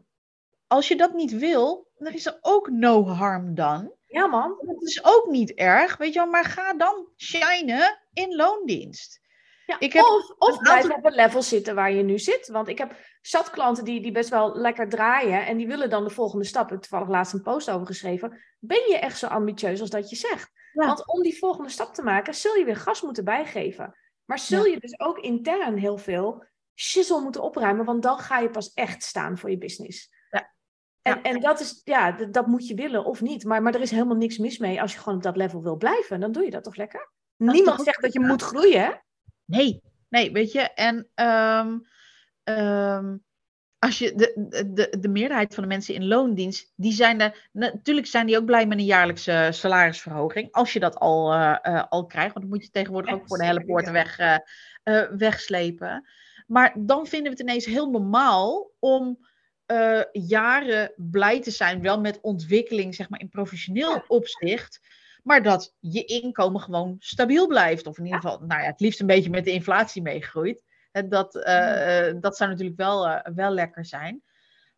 als je dat niet wil, dan is er ook no harm done. ja, man. Dat is ook niet erg, weet je wel, maar ga dan shinen in loondienst. Ja, Ik heb of of blijf aantal- op het level zitten waar je nu zit. Want ik heb zat klanten die, die best wel lekker draaien. En die willen dan de volgende stap. Ik heb toevallig laatst een post over geschreven. Ben je echt zo ambitieus als dat je zegt? Ja. Want om die volgende stap te maken, zul je weer gas moeten bijgeven. Maar zul je dus ook intern heel veel shizzle moeten opruimen. Want dan ga je pas echt staan voor je business. Ja. En, Ja. en dat is, ja, dat moet je willen of niet. Maar, maar er is helemaal niks mis mee als je gewoon op dat level wil blijven. Dan doe je dat toch lekker? Niemand zegt dat je moet groeien, hè? Nee, nee, weet je. En ehm, ehm, als je de, de- de, de meerderheid van de mensen in loondienst, die zijn er, natuurlijk zijn die ook blij met een jaarlijkse salarisverhoging. Als je dat al, eh, eh, al krijgt, want dan moet je tegenwoordig ook voor de hellepoorten weg, eh, eh, wegslepen. Maar dan vinden we het ineens heel normaal om eh, jaren blij te zijn, wel met ontwikkeling, zeg maar in professioneel opzicht. Maar dat je inkomen gewoon stabiel blijft. Of in ieder geval, nou ja, het liefst een beetje met de inflatie meegroeit. Dat, eh, eh, dat zou natuurlijk wel, eh, wel lekker zijn.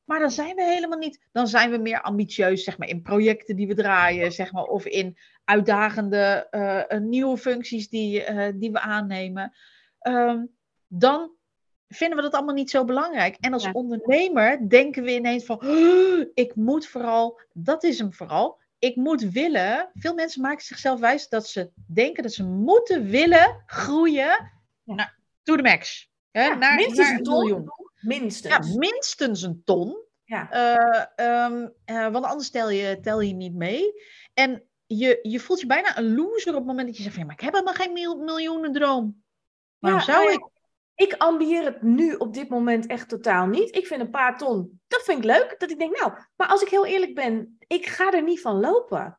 Maar dan zijn we helemaal niet. Dan zijn we meer ambitieus, zeg maar, in projecten die we draaien, zeg maar, of in uitdagende nieuwe functies die, die we aannemen. Ehm, dan vinden we dat allemaal niet zo belangrijk. En als Ja. ondernemer denken we ineens van, "Oh, ik moet vooral, dat is hem vooral, ik moet willen. Veel mensen maken zichzelf wijs dat ze denken dat ze moeten willen groeien Ja. naar, to the max. Hè, Ja, naar, minstens naar een ton. miljoen. Minstens. Ja, minstens een ton. Ja. Eh, ehm, eh, want anders tel je, tel je niet mee. En je, je voelt je bijna een loser op het moment dat je zegt ja, maar ik heb helemaal geen mil, miljoenendroom. Waarom Ja, zou nou ik? Ik ambieer het nu op dit moment echt totaal niet. Ik vind een paar ton, dat vind ik leuk. Dat ik denk, nou, maar als ik heel eerlijk ben, ik ga er niet van lopen.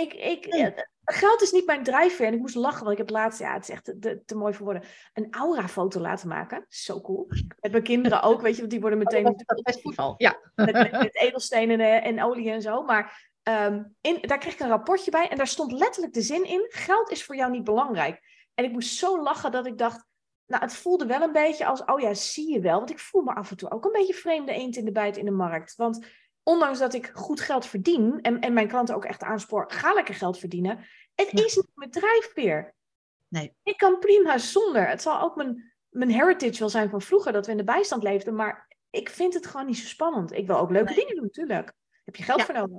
Ik, ik, Nee. eh, geld is niet mijn drijfveer. En ik moest lachen, want ik heb laatst, ja, het is echt te, mooi voor woorden, een aura-foto laten maken. Zo cool. Met mijn kinderen ook, weet je, want die worden meteen Dat, dat festival. Ja. met, met, met edelstenen en, en olie en zo. Maar ehm, in, daar kreeg ik een rapportje bij en daar stond letterlijk de zin in: geld is voor jou niet belangrijk. En ik moest zo lachen dat ik dacht. Nou, het voelde wel een beetje als, oh ja, zie je wel. Want ik voel me af en toe ook een beetje vreemde eend in de bijt in de markt. Want ondanks dat ik goed geld verdien en, en mijn klanten ook echt aanspoor, ga lekker geld verdienen. Het is niet mijn drijfveer. Nee. Ik kan prima zonder. Het zal ook mijn, mijn heritage wel zijn van vroeger, dat we in de bijstand leefden, maar ik vind het gewoon niet zo spannend. Ik wil ook leuke dingen doen, natuurlijk. Heb je geld Ja. voor nodig?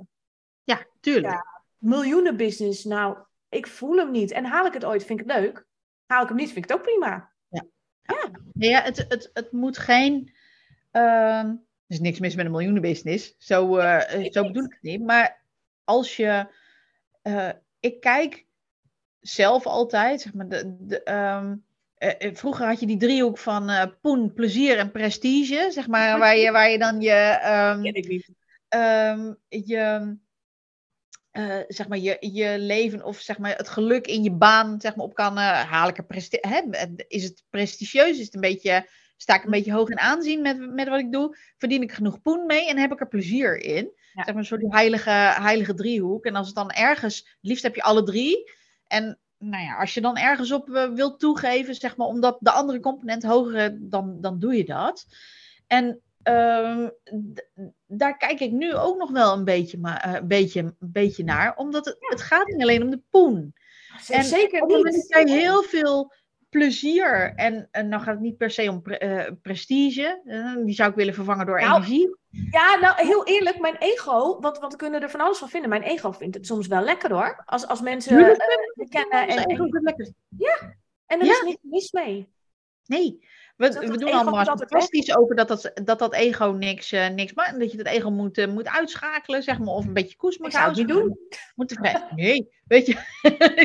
Ja, tuurlijk. Ja. Miljoenen business, nou, ik voel hem niet. En haal ik het ooit, vind ik het leuk. Haal ik hem niet, vind ik het ook prima. Nee, ja, het, het, het moet geen. ehm, er is niks mis met een miljoenenbusiness. Zo, eh, ik zo bedoel ik het niet. Maar als je. eh, ik kijk zelf altijd. Zeg maar, de, de, ehm, eh, eh, vroeger had je die driehoek van eh, poen, plezier en prestige. Zeg maar, waar je, waar je dan je. Ken ik niet. ehm, je, eh, zeg maar je, je leven of zeg maar het geluk in je baan zeg maar, op kan eh, haal ik presti- hè? Is het prestigieus? Is het een beetje, sta ik een beetje hoog in aanzien met, met wat ik doe? Verdien ik genoeg poen mee en heb ik er plezier in? Ja. Zeg maar een soort heilige, heilige driehoek. En als het dan ergens, het liefst heb je alle drie. En nou ja, als je dan ergens op eh, wilt toegeven, zeg maar, omdat de andere component hoger is, dan, dan doe je dat. En ehm, daar kijk ik nu ook nog wel een beetje, maar, eh, een beetje, een beetje naar. Omdat het, het gaat niet alleen om de poen. En Zeker niet. dat jij heel veel plezier en, en dan gaat het niet per se om pre- eh, prestige. eh, die zou ik willen vervangen door Nou, energie. Ja, nou heel eerlijk, mijn ego, want, want we kunnen er van alles van vinden. Mijn ego vindt het soms wel lekker hoor. Als, als mensen me kennen en, ego en, er Ja. is niks mis mee. Nee, we, we doen allemaal fantastisch over dat dat, dat dat ego niks, eh niks maakt. En dat je dat ego moet, eh, moet uitschakelen, zeg maar. Of een beetje koers moet houden. niet doen. Nee, weet je.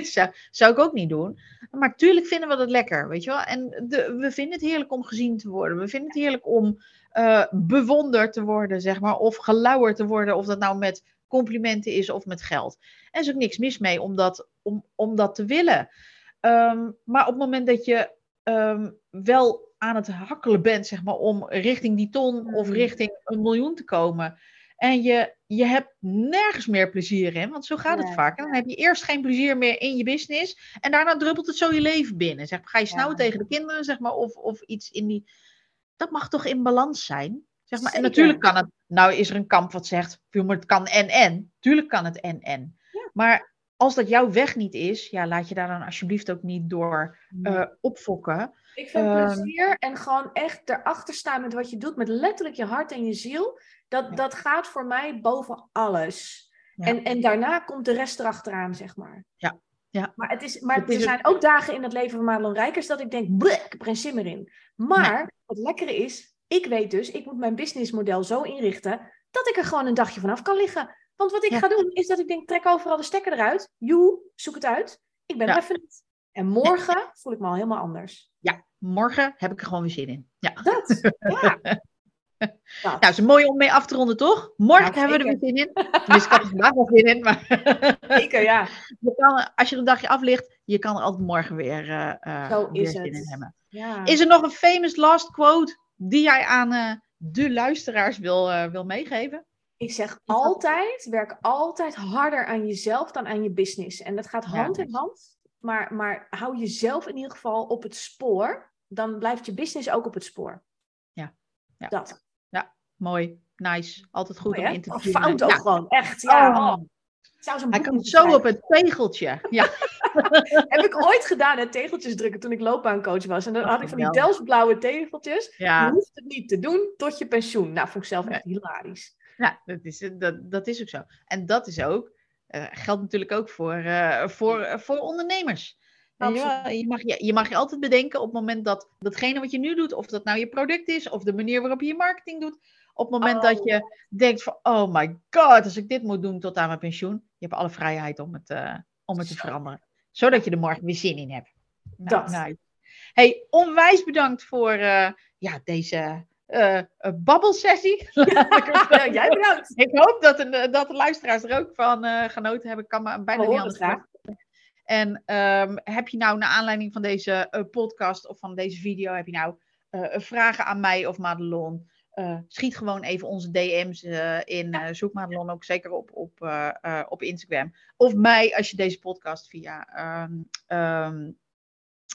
(laughs) zou, zou ik ook niet doen. Maar tuurlijk vinden we dat lekker, weet je wel. En de, we vinden het heerlijk om gezien te worden. We vinden het heerlijk om eh, bewonderd te worden, zeg maar. Of gelauwerd te worden. Of dat nou met complimenten is of met geld. En er is ook niks mis mee om dat, om, om dat te willen. Ehm, maar op het moment dat je ehm, wel aan het hakkelen bent, zeg maar, om richting die ton of Mm. richting een miljoen te komen. En je, je hebt nergens meer plezier in, want zo gaat het vaak. En dan heb je eerst geen plezier meer in je business. En daarna druppelt het zo je leven binnen. Zeg maar, ga je snauwen Ja. tegen de kinderen, zeg maar, of, of iets in die. Dat mag toch in balans zijn? Zeg maar. En natuurlijk kan het. Nou is er een kamp wat zegt, "Joh, maar het kan en en. Tuurlijk kan het en en. Ja. Maar als dat jouw weg niet is, ja, laat je daar dan alsjeblieft ook niet door eh, opfokken. Ik vind Ehm, plezier en gewoon echt erachter staan met wat je doet, met letterlijk je hart en je ziel, dat, Ja. dat gaat voor mij boven alles. Ja. En, en daarna komt de rest erachteraan, zeg maar. Ja. Ja. Maar, het is, maar Het is er zijn ook dagen in het leven van Madelon Rijkers dat ik denk, "Bleh, ik heb er geen zin meer in. Maar het lekkere is, ik weet dus, ik moet mijn businessmodel zo inrichten dat ik er gewoon een dagje vanaf kan liggen. Want wat ik Ja. ga doen, is dat ik denk, trek overal de stekker eruit. Joe, zoek het uit. Ik ben Ja. er even niet. En morgen (laughs) voel ik me al helemaal anders. Morgen heb ik er gewoon weer zin in. Ja. Dat, ja. (laughs) Dat. Nou, het is mooi om mee af te ronden, toch? Morgen Nou, hebben we er weer zin in. Dus ik had er vandaag wel zin in, maar (laughs) Zeker, ja. je kan, als je er een dagje aflicht, je kan er altijd morgen weer, eh, eh, Zo weer is zin het. in hebben. ja. Is er nog een famous last quote die jij aan eh, de luisteraars wil, wil meegeven? Ik zeg altijd, werk altijd harder aan jezelf dan aan je business. En dat gaat Ja. hand in hand. Maar, maar hou jezelf in ieder geval op het spoor. Dan blijft je business ook op het spoor. Ja. Ja. Dat. Mooi, nice. Altijd goed Mooi, om in te Oh, tunen. fout ook Ja. gewoon. Echt, ja. Oh. Oh. Hij moeten zo op het tegeltje. Ja. (laughs) Heb ik ooit gedaan, hè, tegeltjes drukken, toen ik loopbaancoach was. En dan had ik van die Geweldig. Delftsblauwe tegeltjes. Je ja. hoeft het niet te doen tot je pensioen. Nou, vond ik zelf echt hilarisch. Ja, dat is, dat, dat is ook zo. En dat is ook, eh, geldt natuurlijk ook voor, eh, voor, eh, voor ondernemers. Weet je, wel? Absoluut. je, mag je, je mag je altijd bedenken op het moment dat datgene wat je nu doet, of dat nou je product is, of de manier waarop je je marketing doet, op het moment dat Oh. je denkt van, oh my god, als ik dit moet doen tot aan mijn pensioen, je hebt alle vrijheid om het, om het te veranderen. Zodat je er morgen weer zin in hebt. Nou, Dat. Hey, onwijs bedankt voor ja, deze eh, (laughs) eh, babbelsessie. Ja, jij bedankt. ik hoop dat, een, dat de luisteraars er ook van eh, genoten hebben. Ik kan me bijna niet anders voorstellen. En ehm, heb je nou naar aanleiding van deze eh, podcast of van deze video, heb je nou eh, vragen aan mij of Madelon? Eh, schiet gewoon even onze DM's eh, in. eh, zoek Madelon ook zeker op, op, eh, eh, op Instagram. Of mij als je deze podcast via ehm, ehm,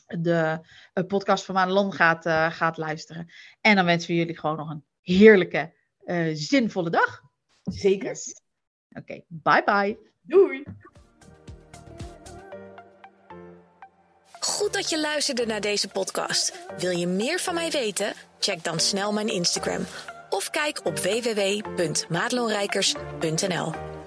de podcast van Madelon gaat, eh, gaat luisteren. En dan wensen we jullie gewoon nog een heerlijke, eh, zinvolle dag. Zeker. Oké, bye bye. Doei. Goed dat je luisterde naar deze podcast. Wil je meer van mij weten? Check dan snel mijn Instagram of kijk op www.maatloonrijkers.nl.